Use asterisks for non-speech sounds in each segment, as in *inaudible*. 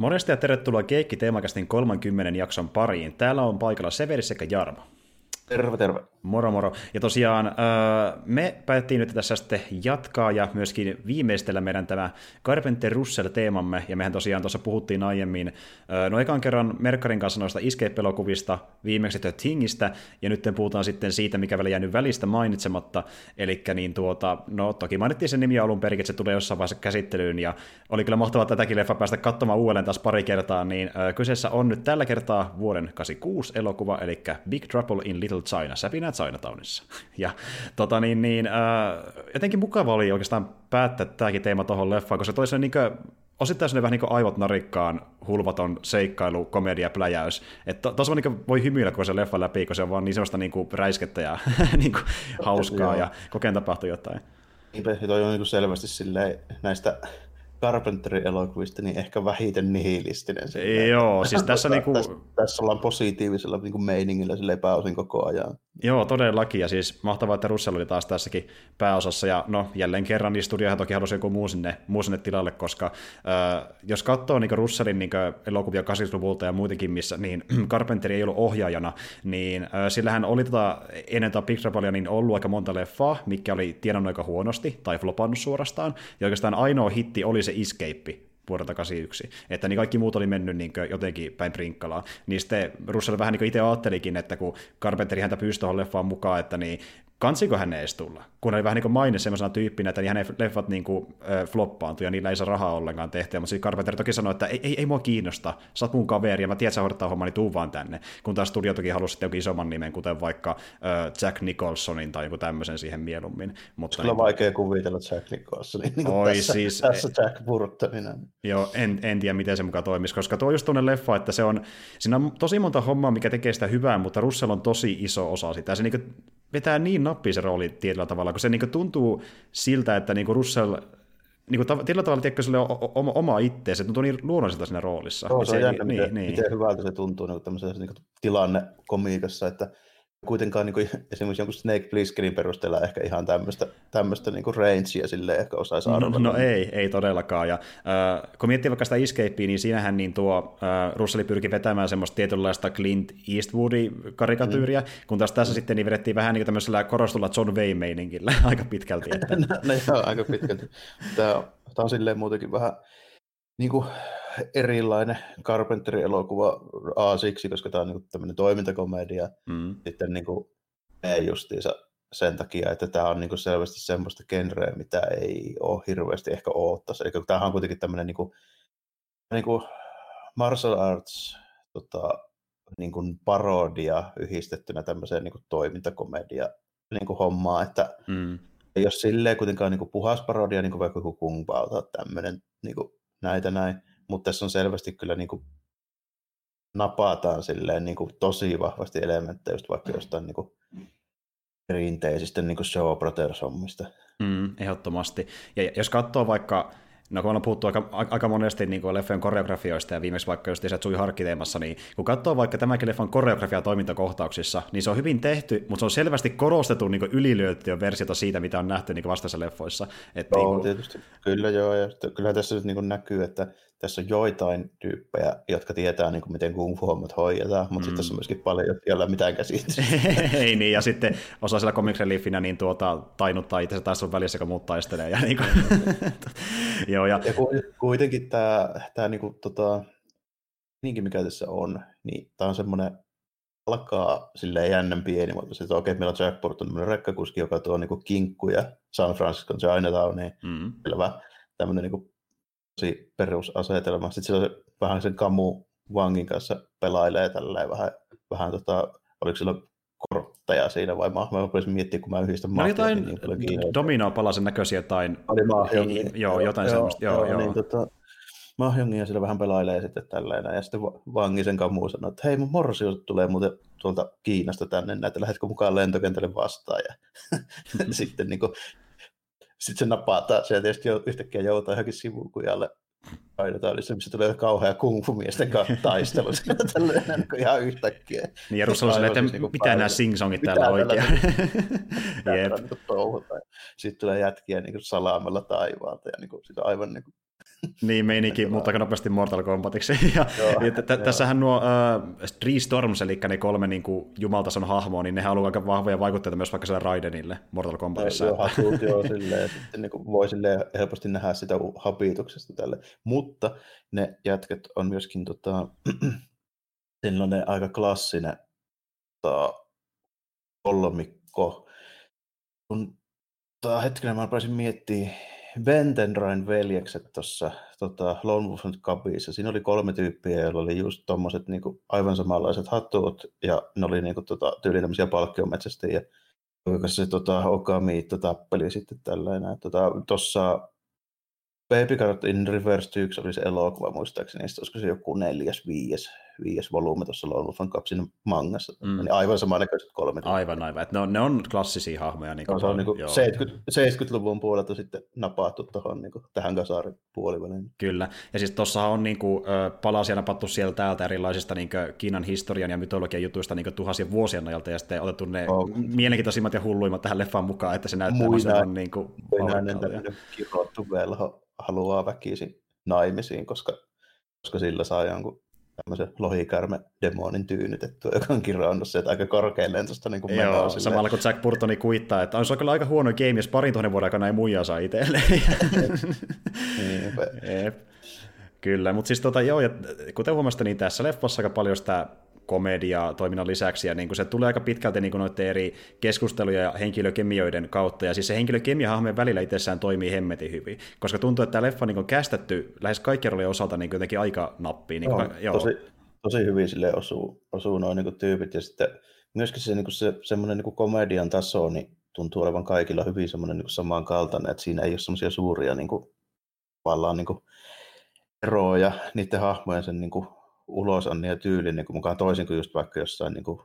Morjesta ja tervetuloa Keikki Teemakästin 30 jakson pariin. Täällä on paikalla Severi sekä Jarmo. Terve, terve. Moro, moro. Ja tosiaan me päätettiin nyt tässä sitten jatkaa ja myöskin viimeistellä meidän tämä Carpenter Russell-teemamme, ja mehän tosiaan tuossa puhuttiin aiemmin, no ekan kerran Merkarin kanssa noista escape-elokuvista, viimeksi The Thingistä, ja nyt puhutaan sitten siitä, mikä vielä jäänyt välistä mainitsematta, eli niin tuota, no toki mainittiin sen nimi alun perin, että se tulee jossain vaiheessa käsittelyyn, ja oli kyllä mahtavaa tätäkin leffa päästä katsomaan uudelleen taas pari kertaa, niin kyseessä on nyt tällä kertaa vuoden 86 elokuva, eli Big Trouble in Little China, säpinä Chinatownissa. *laughs* Ja tota niin, niin äh, jotenkin mukava oli oikeastaan päättää tämäkin teema tuohon leffaan, koska toisaalta niin osittain se vähän niin aivot narikkaan hulvaton seikkailu, komedia, pläjäys. Että tuossa niin voi hymyillä kun se leffa läpi, kun se on vaan niin sellaista niin kuin räiskettä ja *laughs* niin kuin hauskaa ja kokeen tapahtuu jotain. Niinpä, toi on niin selvästi silleen, näistä Carpenterin elokuvista, niin ehkä vähiten nihilistinen. Joo, siis tässä, *laughs* niinku... tässä, tässä ollaan positiivisella niinku meiningillä sille pääosin koko ajan. Joo, todellakin, ja siis mahtavaa, että Russell oli taas tässäkin pääosassa, ja no jälleen kerran niin studiohan toki halusi joku muu sinne, muu sinne tilalle, koska äh, jos katsoo niin Russellin niin elokuvia 80-luvulta ja muutenkin, missä niin *clears throat* Carpenter ei ollut ohjaajana, niin äh, sillähän oli tota, ennen tätä Pixar niin ollut aika monta leffaa, mikä oli tienannut aika huonosti, tai flopannut suorastaan, ja oikeastaan ainoa hitti oli se Escape, vuodelta 81, että niin kaikki muut oli mennyt niin jotenkin päin prinkkalaa. Niin sitten Russell vähän niin itse ajattelikin, että kun Carpenteri häntä pyysi tuohon leffaan mukaan, että niin kansiko hän edes tulla? Kun oli vähän niin kuin maine semmoisena tyyppinä, että niin hänen leffat niin kuin, äh, floppaantui ja niillä ei saa rahaa ollenkaan tehtyä, mutta sitten Carpenter toki sanoi, että ei, ei, ei mua kiinnosta, sä oot mun kaveri ja mä tiedän, että sä hoidattaa hommaa, niin tuu vaan tänne. Kun taas studio toki halusi sitten jokin isomman nimen, kuten vaikka äh, Jack Nicholsonin tai joku tämmöisen siihen mieluummin. Mutta Kyllä niin, vaikea kuvitella Jack Nicholsonin niin Oi, tässä, siis, tässä Jack Burtonina. Joo, en, en tiedä miten se mukaan toimisi, koska tuo on just tuonne leffa, että se on, siinä on tosi monta hommaa, mikä tekee sitä hyvää, mutta Russell on tosi iso osa sitä. Se niin vetää niin nappi se rooli tietyllä tavalla, kun se niin tuntuu siltä, että niin Russell niin kuin, tietyllä tavalla tiedätkö, sille oma, oma itse, se tuntuu niin luonnolliselta siinä roolissa. Joo, se on jännä, niin, miten, niin. miten hyvältä se tuntuu niin tämmöisessä niin tilanne komiikassa, että kuitenkaan niin kuin, *laughs* esimerkiksi jonkun Snake Plisskenin perusteella ehkä ihan tämmöistä, tämmöistä niin rangea sille ehkä osaisi no, arvata. No, no, ei, ei todellakaan. Ja, äh, kun miettii vaikka sitä Escapea, niin siinähän niin tuo äh, Russelli pyrki vetämään semmoista tietynlaista Clint Eastwoodin karikatyyriä, mm. kun taas tässä mm. sitten niin vedettiin vähän niin tämmöisellä korostulla John Wayne-meiningillä *laughs* aika pitkälti. Että... *laughs* no, no, joo, aika pitkälti. Tämä, tämä on silleen muutenkin vähän niin kuin erilainen Carpenterin elokuva A siksi, koska tämä on niin tämmöinen toimintakomedia. Mm. Sitten niin ei justiinsa sen takia, että tämä on niin selvästi semmoista genreä, mitä ei ole hirveästi ehkä oottaisi. Eli tämähän on kuitenkin tämmöinen niin kuin, niin kuin martial arts tota, niin kuin parodia yhdistettynä tämmöiseen niin kuin toimintakomedia niin kuin hommaa, että mm. ei ole silleen kuitenkaan niin kuin puhas parodia, niin kuin vaikka joku Kung Pao tai tämmöinen niin kuin näitä näin, mutta tässä on selvästi kyllä niin kuin napataan silleen niin kuin tosi vahvasti elementtejä just vaikka jostain niin kuin perinteisistä niin show hommista Mm, ehdottomasti. Ja jos katsoo vaikka No kun on puhuttu aika, aika monesti niin kuin leffojen koreografioista ja viimeksi vaikka just Tsui Harkkiteemassa, niin kun katsoo vaikka tämäkin leffan koreografia toimintakohtauksissa, niin se on hyvin tehty, mutta se on selvästi korostettu niin ylilyöttyä versiota siitä, mitä on nähty niin vastaisissa leffoissa. Että, joo, niin kuin... tietysti. Kyllä joo, ja kyllä tässä nyt niin näkyy, että tässä on joitain tyyppejä, jotka tietää, niin kuin, miten kung fu-hommat hoidetaan, mutta mm. sitten tässä on myöskin paljon, joilla ei mitään käsitystä. *laughs* ei niin, ja sitten osa siellä comic reliefinä niin tuota, tainuttaa itse taas on välissä, kun muut taistelee. Ja, niin kuin... *laughs* Joo, ja... ja kuitenkin tämä, tämä niin kuin, tota, niinkin mikä tässä on, niin tämä on semmoinen alkaa silleen jännän pieni, mutta sitten okei, okay, meillä on Jack Burton, tämmöinen rekkakuski, joka tuo niin kinkkuja San Francisco Chinatowniin, mm. selvä, tämmöinen niin tosi perusasetelma. Sitten siellä se, vähän sen kamu vangin kanssa pelailee tälleen vähän, vähän tota, oliko sillä kortteja siinä vai mä, mä voisin miettiä, kun mä yhdistän no, jotain niin dominoa palasen näköisiä jotain. Oli mahjongi. Joo, jotain joo, semmoista. Joo, joo, joo. Niin, tota, mahjongia siellä vähän pelailee sitten tälleen, ja sitten vangi sen kamu sanoo, että hei mun morsi tulee muuten tuolta Kiinasta tänne, että lähdetkö mukaan lentokentälle vastaan, ja *laughs* sitten niin kuin, sitten se napataan sieltä tietysti yhtäkkiä joutaa johonkin sivukujalle Aidotaalissa, missä tulee kauhea kungfu-miesten kanssa taistelu tälleen niin ihan yhtäkkiä. Niin ja Russell sanoi, että niin mitä nämä sing-songit täällä oikein. *laughs* Sitten tulee jätkiä niin kuin salaamalla taivaalta ja niin kuin, sitä aivan niin kuin Niin meininki, mutta nopeasti Mortal Kombatiksi. *laughs* ja, joo, ja t- tässähän nuo uh, Three Storms, eli ne kolme niin kuin, jumaltason hahmoa, niin on ollut aika vahvoja vaikutteita myös vaikka sille Raidenille Mortal Kombatissa. Joo, hatut, joo, *laughs* silleen, sitten niin kuin, voi silleen helposti nähdä sitä habituksesta tälle. Mutta ne jätket on myöskin tota, *clears throat* sellainen aika klassinen tota, kolmikko. Kun, tota, hetkinen, mä pääsin miettimään, Bentenrain veljekset tuossa tota, Lone Wolf Cupissa. Siinä oli kolme tyyppiä, joilla oli just tuommoiset niinku, aivan samanlaiset hattuut, ja ne oli niinku, tota, tyyli tämmöisiä palkkiometsästäjiä. Kuinka se tota, Okami tappeli sitten tällainen. Tuossa tota, Baby Carrot in Reverse 1 oli se elokuva muistaakseni, niin olisiko se joku neljäs, viies, viies volyyme tuossa Lone Wolf Cup siinä mangassa. Mm. Niin aivan samannäköiset kolme. Aivan, aivan. ne, on, ne on klassisia hahmoja. Niin no, se on niin 70, 70-luvun puolelta sitten napattu tohon, niin kuin, tähän kasarin puoliväliin. Kyllä. Ja siis tuossa on niin kuin, palasia napattu sieltä täältä erilaisista niin kuin, Kiinan historian ja mytologian jutuista niin tuhansien vuosien ajalta, ja sitten otettu ne oh. mielenkiintoisimmat ja hulluimmat tähän leffaan mukaan, että se näyttää Muinainen, niin kuin, muinainen tämmöinen kirottu velho haluaa väkisin naimisiin, koska, koska sillä saa jonkun tämmöisen lohikärme demonin tyynytettyä, joka on kirjannut sieltä aika korkein lentosta niin kuin Joo, silleen. samalla kun Jack Burtoni kuittaa, että on se kyllä aika huono game, jos parin tuhannen vuoden aikana ei muijaa saa itselleen. Kyllä, mutta siis tota, joo, ja kuten huomasitte, niin tässä leffassa aika paljon sitä komedia toiminnan lisäksi, ja niin kuin se tulee aika pitkälti niin kuin noiden eri keskusteluja ja henkilökemioiden kautta, ja siis se henkilökemia hahmojen välillä itsessään toimii hemmetin hyvin, koska tuntuu, että tämä leffa on niin kästetty lähes kaikkien roolien osalta niin jotenkin aika nappiin. Niin kuin, joo, Tosi, tosi hyvin sille osuu, osuu noin niin tyypit, ja sitten myöskin se, niin kuin se semmoinen niin komedian taso, niin tuntuu olevan kaikilla hyvin semmoinen niin samankaltainen, että siinä ei ole semmoisia suuria niin kuin, tavallaan niin kuin, eroja niiden hahmojen sen niin kuin, ulosannin ja tyylin niin kuin mukaan toisin kuin just vaikka jossain niin kuin,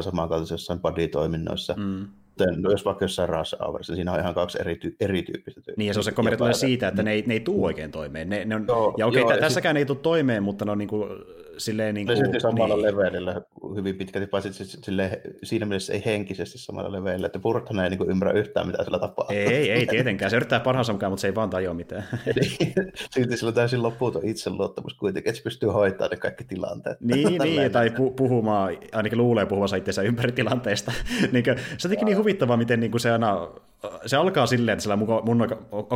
samankaltaisessa jossain body-toiminnoissa. Mm. No, jos vaikka jossain Rush Hourissa, siinä on ihan kaksi eri, ty- erityyppistä tyyppiä. Niin, ja se on se komedia tulee siitä, että ne ei, ne ei tuu oikein toimeen. Ne, ne on, joo, ja okei, okay, joo, tässäkään sit... ei tule toimeen, mutta ne on niin kuin, silleen... Niin kuin, samalla niin. levelillä hyvin pitkälti, paitsi sille, siinä mielessä ei henkisesti samalla levelillä, että Burton ei niin ymmärrä yhtään, mitä sillä tapahtuu. Ei, ei tietenkään. Se yrittää parhaansa mukaan, mutta se ei vaan tajua mitään. *laughs* Silti sillä on täysin loppuuton itseluottamus kuitenkin, että se pystyy hoitamaan ne kaikki tilanteet. Niin, niin tai pu- puhumaan, ainakin luulee puhuvansa itseensä ympäri tilanteesta. *laughs* niin kuin, se on niin huvittavaa, miten niin kuin se aina se alkaa silleen, että sillä mukaan, mun,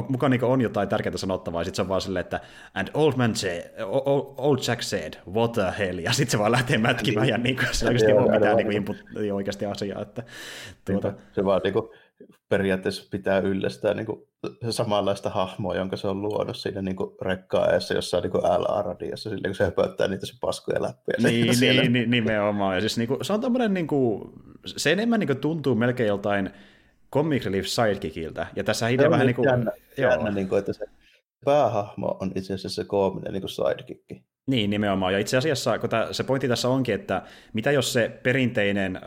mukaan niin on jotain tärkeää sanottavaa, ja sitten se on vaan silleen, että and old man said, old Jack said, what the hell, ja sitten se vaan lähtee mätkimään, ja niin kuin, se oikeasti ole mitään niin input, oikeasti asiaa. Että, tuota... Se vaan niin kuin, periaatteessa pitää yllästää niin kuin, samanlaista hahmoa, jonka se on luonut siinä niin rekkaajassa jossain niin LA-radiossa, silleen kun se höpöttää niitä se paskoja läpi. Niin, niin, niin, nimenomaan. Ja siis niin kuin, se on tämmöinen, niin kuin, se enemmän niin kuin, tuntuu melkein joltain Comic Relief Sidekickiltä. Ja tässä itse vähän niin kuin... Jännä, joo. jännä niin kuin, että se päähahmo on itse asiassa se koominen niin kuin sidekick. Niin, nimenomaan. Ja itse asiassa kun tämä, se pointti tässä onkin, että mitä jos se perinteinen äh,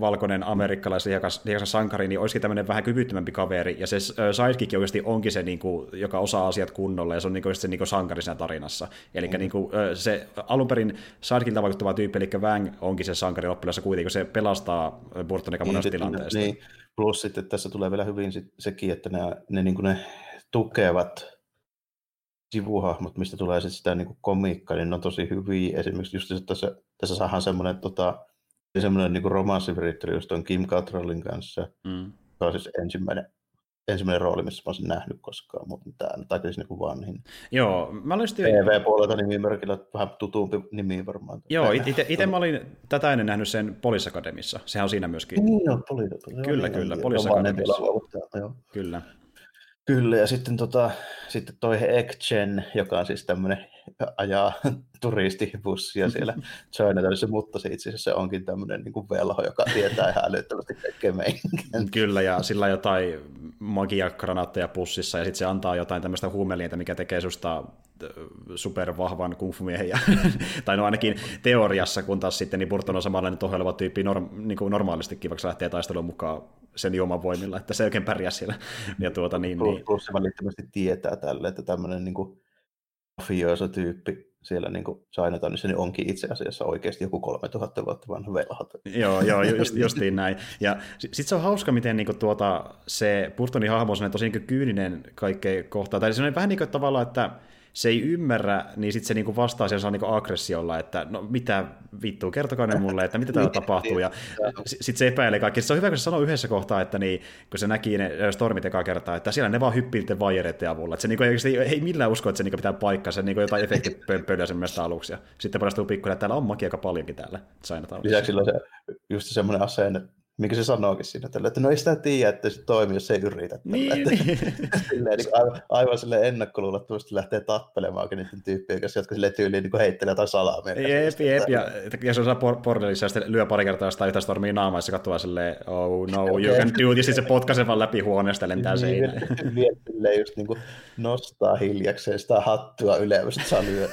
valkoinen amerikkalaisen lihakas, sankari, niin olisikin tämmöinen vähän kyvyttömämpi kaveri, ja se äh, sidekick oikeasti onkin se, niin kuin, joka osaa asiat kunnolla, ja se on niin kuin, se niin kuin sankari siinä tarinassa. Eli mm. niin kuin, äh, se alun perin sidekickiltä vaikuttava tyyppi, eli Wang onkin se sankari loppujen kuitenkin, kun se pelastaa Burtonika monesta niin, tilanteesta. Niin, plus sitten tässä tulee vielä hyvin sekin, että ne, ne, niin kuin ne tukevat sivuhahmot, mistä tulee sitten sitä niin komiikkaa, niin ne on tosi hyviä. Esimerkiksi just tässä, tässä saadaan semmoinen, tota, semmoinen niin romanssivirittely just on Kim Cattrallin kanssa. Mm. Se on siis ensimmäinen, ensimmäinen rooli, missä mä olisin nähnyt koskaan, mutta tämä tai siis niin vanhin. Joo, mä olin sitten... TV-puolelta nimimerkillä vähän tutumpi nimi varmaan. Joo, itse mä olin tätä ennen nähnyt sen Police Academissa. Sehän on siinä myöskin. Niin, joo, Police Kyllä, kyllä, Police Academissa. Kyllä. Kyllä, ja sitten, tota, sitten toi Ekchen, joka on siis tämmöinen ajaa *laughs* turistibussia siellä *laughs* Chinatownissa, mutta se itse asiassa onkin tämmöinen niin velho, joka tietää ihan älyttömästi kaikkea meidän. *laughs* Kyllä, ja sillä on jotain magiakranaatteja pussissa, ja sitten se antaa jotain tämmöistä huumeliintä, mikä tekee susta supervahvan kungfu-miehen, ja, tai no ainakin teoriassa, kun taas sitten niin Burton on samanlainen toheleva tyyppi norm, niin kuin normaalistikin, vaikka lähtee taistelun mukaan sen juoman voimilla, että se oikein pärjää siellä. Ja tuota, niin, plus, niin... plus se välittömästi tietää tälle, että tämmöinen niin kuin mafioisa tyyppi siellä niin Chinatownissa, niin onkin itse asiassa oikeasti joku 3000 vuotta vanha velhat. joo, joo, just, *laughs* justiin näin. Ja sitten se on hauska, miten niin kuin, tuota, se Burtonin hahmo on tosi niin kyyninen kaikkea kohtaa. Tai se on vähän niin kuin tavallaan, että se ei ymmärrä, niin sitten se niinku vastaa siellä niinku aggressiolla, että no mitä vittua, kertokaa ne mulle, että mitä täällä *laughs* tapahtuu. Ja sitten se epäilee kaikki. Se on hyvä, kun se sanoo yhdessä kohtaa, että niin, kun se näki ne stormit ekaa kertaa, että siellä ne vaan hyppii niiden vaijereiden avulla. Että se niinku, ei, ei, millään usko, että se niinku pitää paikkaa, se niinku jotain efektipölyä sen mielestä aluksi. Ja sitten paljastuu pikkuinen, että täällä on makia aika paljonkin täällä Lisäksi sillä on se, just semmoinen asenne, mikä se sanookin siinä, tälle, että no ei sitä tiedä, että se toimii, jos se ei yritä. Niin, että, niin. *laughs* silleen, niin aivan, aivan silleen ennakkoluulottomasti lähtee tappelemaan niiden tyyppien kanssa, jotka sille tyyliin niin heittelee jotain salamia. Jep, jep, ja, ja se on por- pordelissa ja sitten lyö pari kertaa sitä yhtä stormia naamaa, ja se katsoo silleen, oh no, okay. *laughs* you can do this, sitten se potkaisee vaan läpi huoneesta ja lentää niin, seinään. Niin, just niin kuin nostaa hiljakseen sitä hattua ylös, että saa lyödä.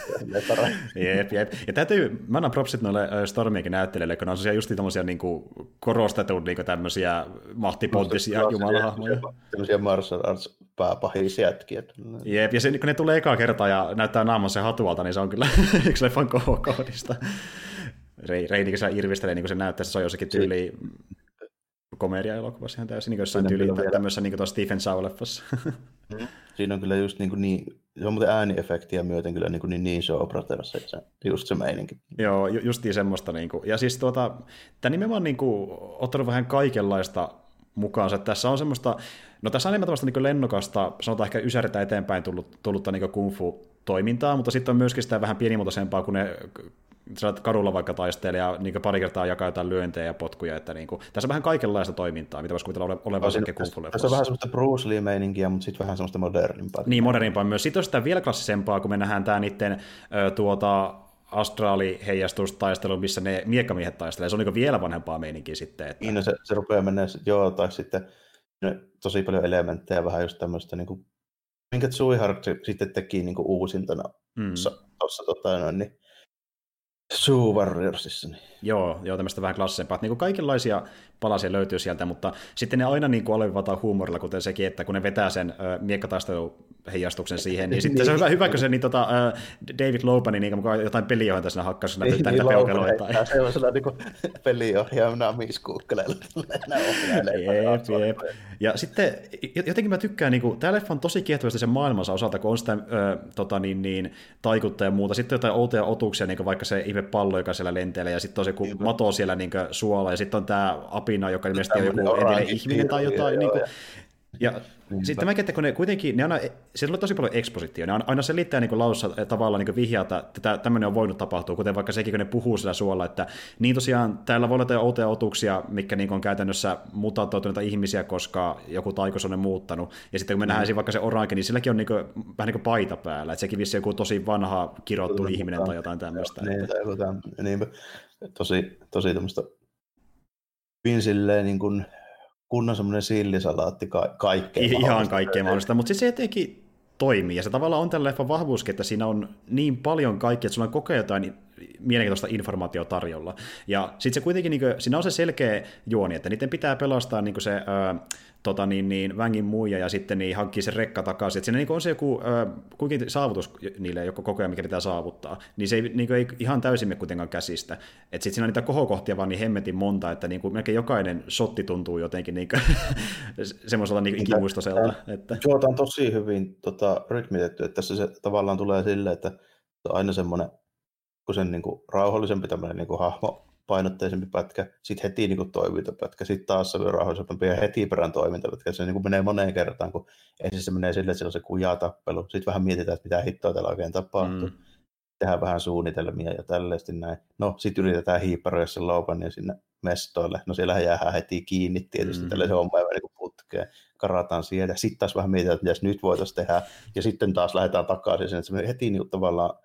jep, jep. Ja täytyy, mä annan propsit noille Stormiakin näyttelijöille, kun ne on just tämmöisiä niin korostettu vitun niin tämmöisiä mahtipontisia jumalahahmoja. Tämmöisiä martial arts pääpahisia jätkiä. Jep, ja se, kun ne tulee ekaa kertaa ja näyttää naaman se hatualta, niin se on kyllä *laughs* yksi leffan kohdista. Reini, kun se irvistelee, niin kuin se näyttää, se on jossakin tyyli komedia-elokuvassa ihan täysin, niin kuin jossain tyyli tämmöisessä niin kuin Stephen Chow-leffassa. Mm. Siinä on kyllä just niin, kuin niin se on muuten ääniefektiä myöten kyllä niin, kuin niin, niin show operatorissa, se, just se meininki. Joo, ju- justiin semmoista. Niin kuin, ja siis tuota, tämä nimenomaan niin kuin, ottanut vähän kaikenlaista mukaansa. Tässä on semmoista, no tässä on enemmän niin lennokasta, sanotaan ehkä ysäritään eteenpäin tullut, tullutta niin kung fu toimintaa, mutta sitten on myöskin sitä vähän pienimuotoisempaa, kun ne sä kadulla vaikka taistelee ja niin pari kertaa jakaa jotain lyöntejä ja potkuja, että niin kuin, tässä on vähän kaikenlaista toimintaa, mitä voisi kuvitella olevansa no, kung Tässä on vähän semmoista Bruce Lee-meininkiä, mutta sitten vähän semmoista modernimpaa. Niin, modernimpaa myös. Sitten on sitä vielä klassisempaa, kun me nähdään tämä niiden tuota, astraali-heijastustaistelu, missä ne miekkamiehet taistelevat. Se on niin vielä vanhempaa meininkiä sitten. Että... Niin, no se, se rupeaa mennä, joo, tai sitten ne, tosi paljon elementtejä, vähän just tämmöistä, niin kuin, minkä Suihart sitten teki niin kuin uusintana tuossa mm. tota, no, niin, Zoo Warriorsissa. Niin. Joo, joo, tämmöistä vähän klassisempaa. Niin kuin kaikenlaisia palasia löytyy sieltä, mutta sitten ne aina niin kuin alleviivataan huumorilla, kuten sekin, että kun ne vetää sen äh, miekkataisteluheijastuksen siihen, niin sitten niin. se on hyvä, hyvä kun se niin, tota, äh, David Lopanin niin mukaan jotain peliohjelmaa siinä hakkaa, kun näyttää niitä peukeloita. Se on sellainen niin peliohjelma, miiskuukkeleilla. jep, jep. Ja sitten jotenkin mä tykkään, niin kuin, tämä leffa on tosi kiehtovasti sen maailmansa osalta, kun on sitä äh, tota, niin, niin, taikutta ja muuta. Sitten jotain outoja otuksia, niin kuin vaikka se ihme pallo, joka siellä lentelee, ja sitten on se kun mato siellä niin suola, ja sitten on tämä apina, joka ilmeisesti on joku entinen ihminen tai jotain. Niin kuin, ja Niinpä. sitten mäkin, että kun ne kuitenkin, ne aina, siellä on tosi paljon ekspositio, ne aina selittää niin laussa tavallaan niin vihjata, että tämmöinen on voinut tapahtua, kuten vaikka sekin, kun ne puhuu sillä suolla, että niin tosiaan täällä voi olla outoja otuksia, mikä niin on käytännössä mutatoituneita ihmisiä, koska joku taikos on ne muuttanut, ja sitten kun me mm. nähdään vaikka se oranke, niin silläkin on niin kuin, vähän niin kuin paita päällä, että sekin vissi joku tosi vanha kirottu Kyllä, ihminen tai jotain tämmöistä. Niin, että... niin, tosi, tosi tämmöistä hyvin silleen niin kuin kunnon semmoinen sillisalaatti ka- kaikkea Ihan kaikkea mahdollista, mutta siis se etenkin toimii, ja se tavallaan on tällä leffan vahvuuskin, että siinä on niin paljon kaikkea, että sulla on koko ajan jotain mielenkiintoista informaatiota tarjolla. Ja sitten se kuitenkin, niin kuin, siinä on se selkeä juoni, että niiden pitää pelastaa niin se tota, niin, niin, vängin muija ja sitten niin, hankkii se rekka takaisin. Että siinä niin on se joku ää, kuitenkin saavutus niille joku koko ajan, mikä pitää saavuttaa. Niin se ei, niin kuin, ei ihan täysin me kuitenkaan käsistä. Että sitten siinä on niitä kohokohtia vaan niin hemmetin monta, että niin kuin, melkein jokainen sotti tuntuu jotenkin niin kuin, *laughs* semmoiselta niin ikimuistoiselta. Että... Tuota on tosi hyvin tota, rytmitetty, että tässä se tavallaan tulee silleen, että on aina semmoinen kun sen niin kuin, rauhallisempi tämmöinen niin kuin, hahmo painotteisempi pätkä, sitten heti niin kuin, toimintapätkä, sitten taas se rauhallisempi ja heti perään toimintapätkä. Se niin kuin, menee moneen kertaan, kun ensin se menee sille, että se on se kujatappelu, sitten vähän mietitään, että mitä hittoa täällä oikein tapahtuu. Mm. Tehdään vähän suunnitelmia ja tälleesti näin. No, sitten yritetään hiipparoida sen loupan ja sinne mestoille. No siellä jäähän heti kiinni tietysti, mm. tälle se homma ei niin putkeen. Karataan siellä. Sitten taas vähän mietitään, että mitä nyt voitaisiin tehdä. Ja sitten taas lähdetään takaisin sen, että se heti niin tavallaan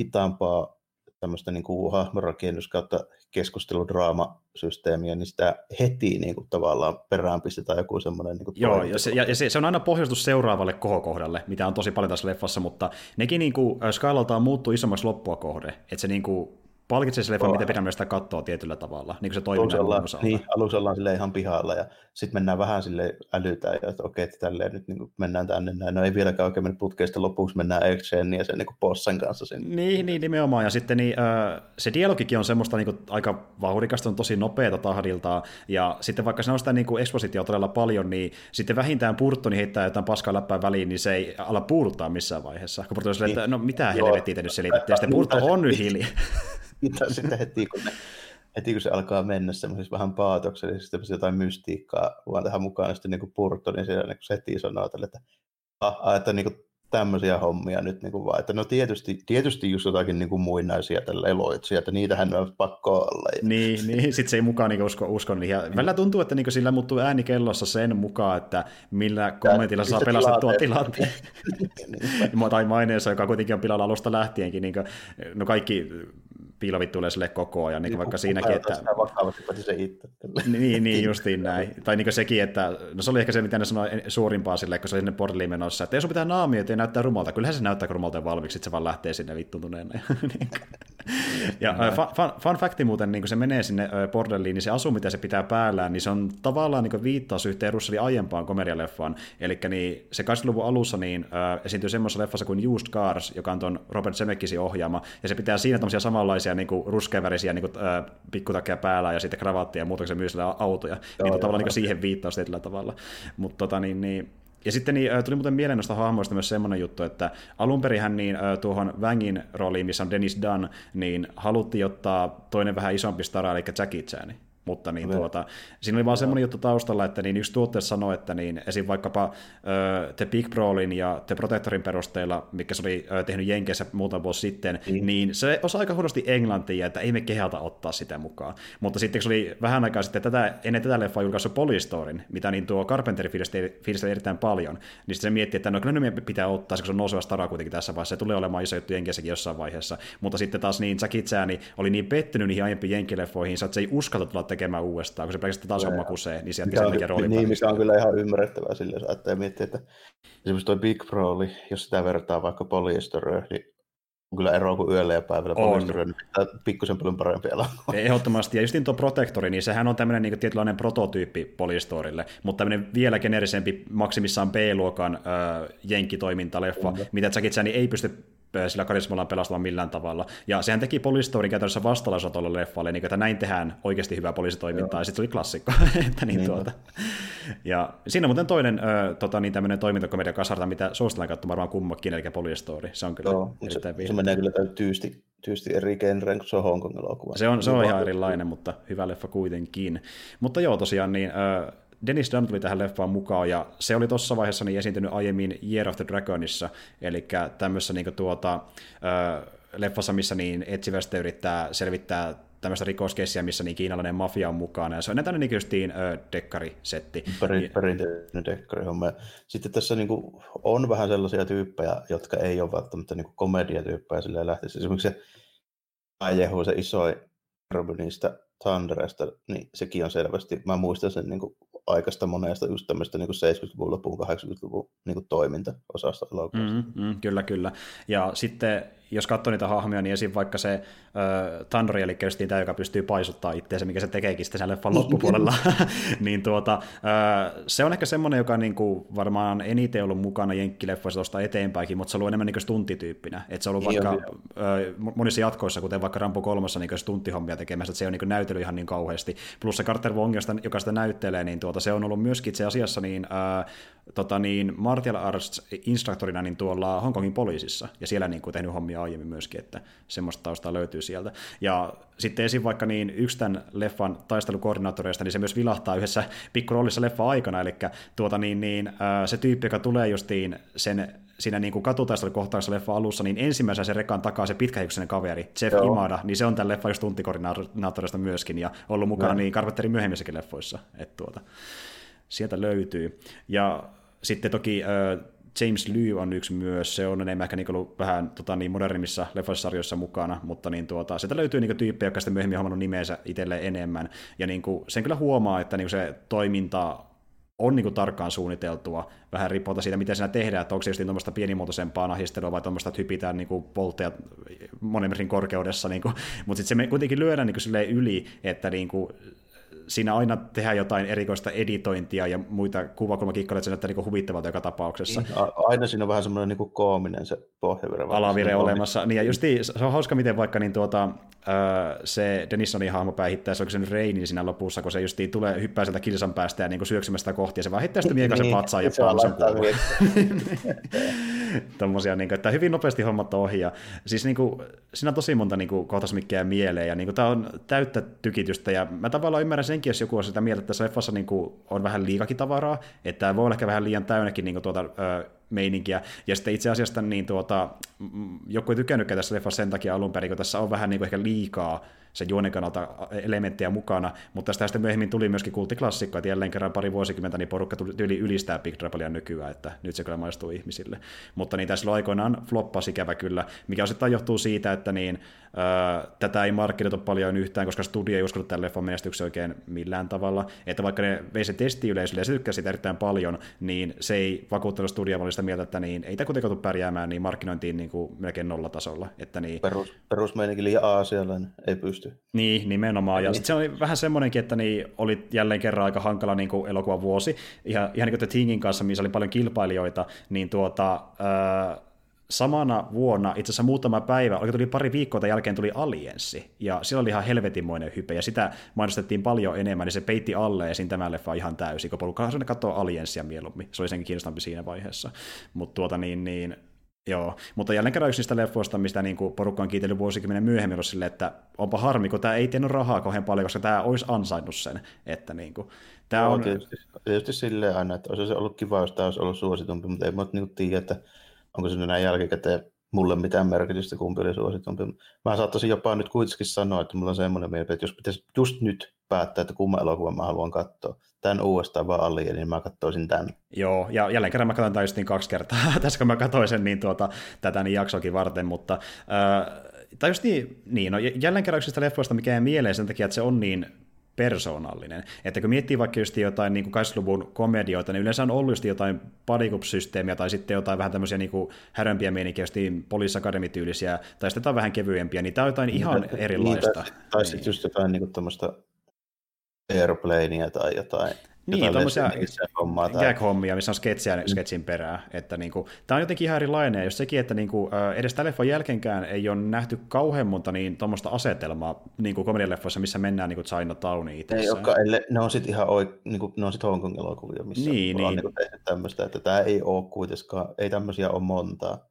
hitaampaa tämmöistä niin kuin hahmorakennus kautta keskusteludraamasysteemiä, niin sitä heti niin kuin tavallaan perään pistetään joku semmoinen niin kuin Joo, ja, se, ja se, se, on aina pohjustus seuraavalle kohokohdalle, mitä on tosi paljon tässä leffassa, mutta nekin niin kuin, skaalaltaan muuttuu isommaksi loppua kohde, että se niin kuin, palkitsee se leffa, miten pidämme sitä katsoa tietyllä tavalla, niin kuin se toiminnan ollaan, Niin, alussa ollaan sille ihan pihalla ja sitten mennään vähän sille älytään, ja että okei, että tälleen nyt niin mennään tänne näin. No ei vieläkään oikein mennyt putkeista lopuksi, mennään Excheen ja sen niin bossen kanssa sinne. Niin, niin, nimenomaan. Ja sitten niin, äh, se dialogikin on semmoista niin kuin, aika vauhdikasta, on tosi nopeata tahdiltaan. Ja sitten vaikka se on sitä niin kuin ekspositioa todella paljon, niin sitten vähintään Purttoni heittää jotain paskaa läppää väliin, niin se ei ala puuruttaa missään vaiheessa. Kun Purtto on että no mitä helvettiä te nyt selitätte, ja sitten Purtto on nyt hiljaa. *laughs* sitten heti kun, ne, heti kun se alkaa mennä semmoisessa vähän paatoksellisesti, jotain mystiikkaa vaan tähän mukaan, niin sitten niin Purtto, niin siellä niin se heti sanoo tälle, että, ah, että niin kuin, tämmöisiä hommia nyt niin kuin vaan, että no tietysti, tietysti just jotakin niin kuin muinaisia tällä eloitsia, että niitähän on pakko olla. Ja... Niin, niin sitten se ei mukaan niin usko, usko niihin. Ja välillä tuntuu, että niin sillä muuttuu ääni kellossa sen mukaan, että millä kommentilla saa pelastettua tilanteen. *laughs* niin. *laughs* tai maineessa, joka kuitenkin on pilalla alusta lähtienkin, niin kuin, no kaikki piilovit tulee sille koko ajan, niin vaikka siinäkin, että... Se itse. niin, niin, justiin näin. Tai niin sekin, että, no se oli ehkä se, mitä ne sanoi suurimpaa sille, kun se oli sinne portaliin menossa, että ei sun pitää naamia, että ei näyttää rumalta. Kyllähän se näyttää rumalta valmiiksi, sitten se vaan lähtee sinne vittuutuneena. *laughs* Niin ja fun, fun, fun facti muuten, niin kun se menee sinne bordelliin, niin se asu, mitä se pitää päällään, niin se on tavallaan niin viittaus yhteen Russellin aiempaan komedialeffaan. Eli niin se 80-luvun alussa niin, äh, esiintyy semmoisessa leffassa kuin Used Cars, joka on tuon Robert Zemeckis ohjaama, ja se pitää siinä tämmöisiä samanlaisia niin ruskeavärisiä niin äh, pikkutakia päällä ja sitten kravattia ja muuta, se myy autoja. Joo, niin, tavallaan niin siihen viittaus tietyllä tavalla. Mutta tota, niin, niin, ja sitten niin, tuli muuten mieleen noista hahmoista myös semmoinen juttu, että alun perin niin, tuohon Wangin rooliin, missä on Dennis Dunn, niin haluttiin ottaa toinen vähän isompi stara, eli Jackie Chan. Mutta niin, tuota, siinä oli vaan semmoinen juttu taustalla, että niin yksi tuotteessa sanoi, että niin, esim. vaikkapa uh, The Big Brawlin ja The Protectorin perusteella, mikä se oli uh, tehnyt Jenkeissä muutama vuosi sitten, mm. niin se osaa aika huonosti englantia, että ei me kehalta ottaa sitä mukaan. Mutta sitten kun se oli vähän aikaa sitten tätä, ennen tätä leffaa julkaissut Polystorin, mitä niin tuo Carpenter fiilisteli erittäin paljon, niin sitten se mietti, että no kyllä ne pitää ottaa, koska se on nouseva stara kuitenkin tässä vaiheessa, se tulee olemaan iso juttu Jenkeissäkin jossain vaiheessa. Mutta sitten taas niin Jackie Chan oli niin pettynyt niihin aiempiin Jenkileffoihin, että se ei uskalla tulla tekemään uudestaan, kun se pelkästään taas homma kusee, niin sieltä sen rooli. Niin, mikä on kyllä ihan ymmärrettävää sille, jos ajattelee miettiä, että esimerkiksi tuo Big Broly, jos sitä vertaa vaikka Polyesteröön, niin on kyllä ero kuin yöllä ja päivällä. Polyesteröön niin pikkusen paljon parempi elokuva. Ehdottomasti, ja just tuo Protectori, niin sehän on tämmöinen niin tietynlainen prototyyppi Polyestorille, mutta tämmöinen vielä generisempi, maksimissaan B-luokan äh, jenkkitoimintaleffa, mm. mitä Jackie Chan ei pysty sillä karismalla pelastamaan millään tavalla. Ja sehän teki Polistorin käytännössä vastalausa tuolle leffalle, niin että näin tehdään oikeasti hyvää poliisitoimintaa, ja sitten se oli klassikko. *laughs* että niin. Tuota. Ja siinä on muuten toinen ö, tota, niin tämmöinen toimintakomedia kasarta, mitä suositellaan katsomaan varmaan kummakin, eli Polistori. Se on kyllä Joo, erittäin se, se menee kyllä tyysti, tyysti eri genreen, kun se on Hongkong elokuva. Se on, se on ihan erilainen, mutta hyvä leffa kuitenkin. Mutta joo, tosiaan niin, ö, Dennis Dunn tuli tähän leffaan mukaan, ja se oli tuossa vaiheessa niin esiintynyt aiemmin Year of the Dragonissa, eli tämmöisessä niin tuota, leffassa, missä niin etsivästä yrittää selvittää tämmöistä rikoskessiä, missä niin kiinalainen mafia on mukana, ja se on näitä niin justiin äh, dekkarisetti. Perin, perinteinen dekkarihomma. Sitten tässä niin kuin, on vähän sellaisia tyyppejä, jotka ei ole välttämättä niin komediatyyppejä silleen lähtisi. Esimerkiksi se se iso niistä Thunderista, niin sekin on selvästi, mä muistan sen niin kuin aikaista monesta just tämmöistä niin 70-luvun loppuun 80-luvun niin toiminta-osasta elokuvasta. Mm, mm, kyllä, kyllä. Ja sitten jos katsoo niitä hahmoja, niin esim. vaikka se äh, Tandori, eli just tämä, joka pystyy paisuttaa itseensä, mikä se tekeekin sitten siellä leffan loppupuolella, *laughs* niin tuota, äh, se on ehkä semmoinen, joka niin kuin varmaan eniten ollut mukana jenkkileffoissa tuosta eteenpäinkin, mutta se on ollut enemmän niin stunttityyppinä. Että se on ollut niin vaikka äh, monissa jatkoissa, kuten vaikka Rampo kolmassa niin stunttihommia tekemässä, että se on niin näytely ihan niin kauheasti. Plus se Carter Wong, joka sitä näyttelee, niin tuota, se on ollut myöskin itse asiassa niin, äh, tota niin, martial arts instruktorina niin tuolla Hongkongin poliisissa, ja siellä niin kuin tehnyt hommia aiemmin myöskin, että semmoista taustaa löytyy sieltä. Ja sitten esim. vaikka niin yksi tämän leffan taistelukoordinaattoreista, niin se myös vilahtaa yhdessä pikkuroolissa leffa aikana, eli tuota niin, niin, se tyyppi, joka tulee justiin sen siinä niin kuin katutaistelukohtauksessa leffa alussa, niin ensimmäisenä se rekan takaa se pitkähiuksinen kaveri, Jeff Joo. Imada, niin se on tämän leffan just tuntikoordinaattorista myöskin, ja ollut mukana Joo. niin Carpenterin myöhemmissäkin leffoissa, että tuota, sieltä löytyy. Ja sitten toki äh, James Liu on yksi myös, se on enemmän ehkä niin ollut vähän tota, niin modernimmissa leffasarjoissa mukana, mutta niin tuota, sieltä löytyy niin tyyppejä, jotka sitten myöhemmin on nimeensä itselleen enemmän, ja niin kuin, sen kyllä huomaa, että niin se toiminta on niin kuin tarkkaan suunniteltua, vähän riippuen siitä, miten siinä tehdään, että onko se just tuommoista pienimuotoisempaa nahistelua vai tuommoista, että hypitään niin kuin voltteja monen korkeudessa, niin mutta sitten se kuitenkin lyödään niin kuin yli, että niin kuin, siinä aina tehdään jotain erikoista editointia ja muita kuvakulmakikkaleita, että se näyttää niin huvittavalta joka tapauksessa. Niin, aina siinä on vähän semmoinen niin koominen se pohjavire. Alavire olemassa. Niin, ja just se on hauska, miten vaikka niin tuota, se Denissonin hahmo päihittää, se onko se nyt Reini niin siinä lopussa, kun se just tulee, hyppää sieltä kilsan päästä ja niin syöksymästä kohti, ja se vaan heittää sitten miekaisen niin, patsaan ja palsen *laughs* Tommosia, niin kuin, että hyvin nopeasti hommat ohi. Ja, siis niin kuin, siinä on tosi monta niin kuin, kohtaismikkejä mieleen, ja niin tämä on täyttä tykitystä, ja mä tavallaan ymmärrän senkin, jos joku on sitä mieltä, että leffassa niin kuin, on vähän liikakin tavaraa, että voi olla ehkä vähän liian täynnäkin niin kuin, tuota, ö, meininkiä. Ja sitten itse asiassa niin tuota, joku ei tykännytkään tässä leffassa sen takia alun perin, kun tässä on vähän niin kuin ehkä liikaa sen juonen elementtejä mukana, mutta tästä sitten myöhemmin tuli myöskin kulttiklassikko, että jälleen kerran pari vuosikymmentä niin porukka tuli ylistää Big Troubleia nykyään, että nyt se kyllä maistuu ihmisille. Mutta niin tässä aikoinaan floppasi ikävä kyllä, mikä osittain johtuu siitä, että niin, ää, tätä ei markkinoitu paljon yhtään, koska studio ei uskonut tämän leffan menestyksen oikein millään tavalla, että vaikka ne vei se testiyleisölle ja se tykkäsi sitä erittäin paljon, niin se ei vakuuttanut studioa sitä mieltä, että niin, ei tämä kuitenkaan tule pärjäämään niin markkinointiin niin kuin melkein nollatasolla. Että niin, Perus, perusmeininki liian aasialainen, ei pysty. Niin, nimenomaan. Ja niin. sitten se oli vähän semmoinenkin, että niin oli jälleen kerran aika hankala niin kuin elokuvan vuosi. Ihan, ihan niin kuin The Thingin kanssa, missä oli paljon kilpailijoita, niin tuota, ää, samana vuonna, itse asiassa muutama päivä, oikein tuli pari viikkoa tämän jälkeen tuli Alienssi, ja sillä oli ihan helvetinmoinen hype, ja sitä mainostettiin paljon enemmän, niin se peitti alle esiin tämä leffa ihan täysin, kun porukka on katsoa Alienssia mieluummin, se oli senkin kiinnostavampi siinä vaiheessa, mutta tuota niin, niin Joo, mutta jälleen kerran yksi niistä leffoista, mistä niin kuin porukka on kiitellyt vuosikymmenen myöhemmin, on sille, että onpa harmi, kun tämä ei tiennyt rahaa kauhean paljon, koska tämä olisi ansainnut sen. Että niin kuin, tämä on... tietysti, tietysti silleen aina, että olisi se ollut kiva, jos tämä olisi ollut suositumpi, mutta ei mä niin tiedä, että onko se näin jälkikäteen mulle mitään merkitystä, kumpi oli suositumpi. Mä saattaisin jopa nyt kuitenkin sanoa, että mulla on semmoinen mielipide, että jos pitäisi just nyt päättää, että kumman elokuvan mä haluan katsoa, tämän uudestaan vaan Alien, niin mä katsoisin tämän. Joo, ja jälleen kerran mä katsoin tämän kaksi kertaa, *laughs* tässä kun mä katsoin sen niin tuota, tätä niin jaksoakin varten, mutta äh, tai just niin, niin no, jälleen kerran yksistä leffoista, mikä ei mieleen sen takia, että se on niin persoonallinen. Että kun miettii vaikka just jotain niin 80-luvun komedioita, niin yleensä on ollut just jotain bodycup-systeemiä tai sitten jotain vähän tämmöisiä niin härömpiä meininkiä, just Police Academy-tyylisiä, tai sitten jotain vähän kevyempiä, niin tämä on jotain ihan niin, erilaista. Niin, tai, tai sitten niin. just jotain niin tämmöistä airplanea tai jotain. Niin, tuommoisia gag-hommia, missä on sketsiä mm. sketsin perää. Että niinku, tämä on jotenkin ihan erilainen, ja just sekin, että niinku, edes tämän leffan jälkeenkään ei ole nähty kauhean monta niin tuommoista asetelmaa niinku komedialeffoissa, missä mennään niinku Chinatowniin itse. Ei olekaan, ne on sitten ihan oi, niinku, ne on sit Hongkong elokuvia, missä niin, on niin. niinku tehty tämmöistä, että tämä ei ole kuitenkaan, ei tämmöisiä ole montaa.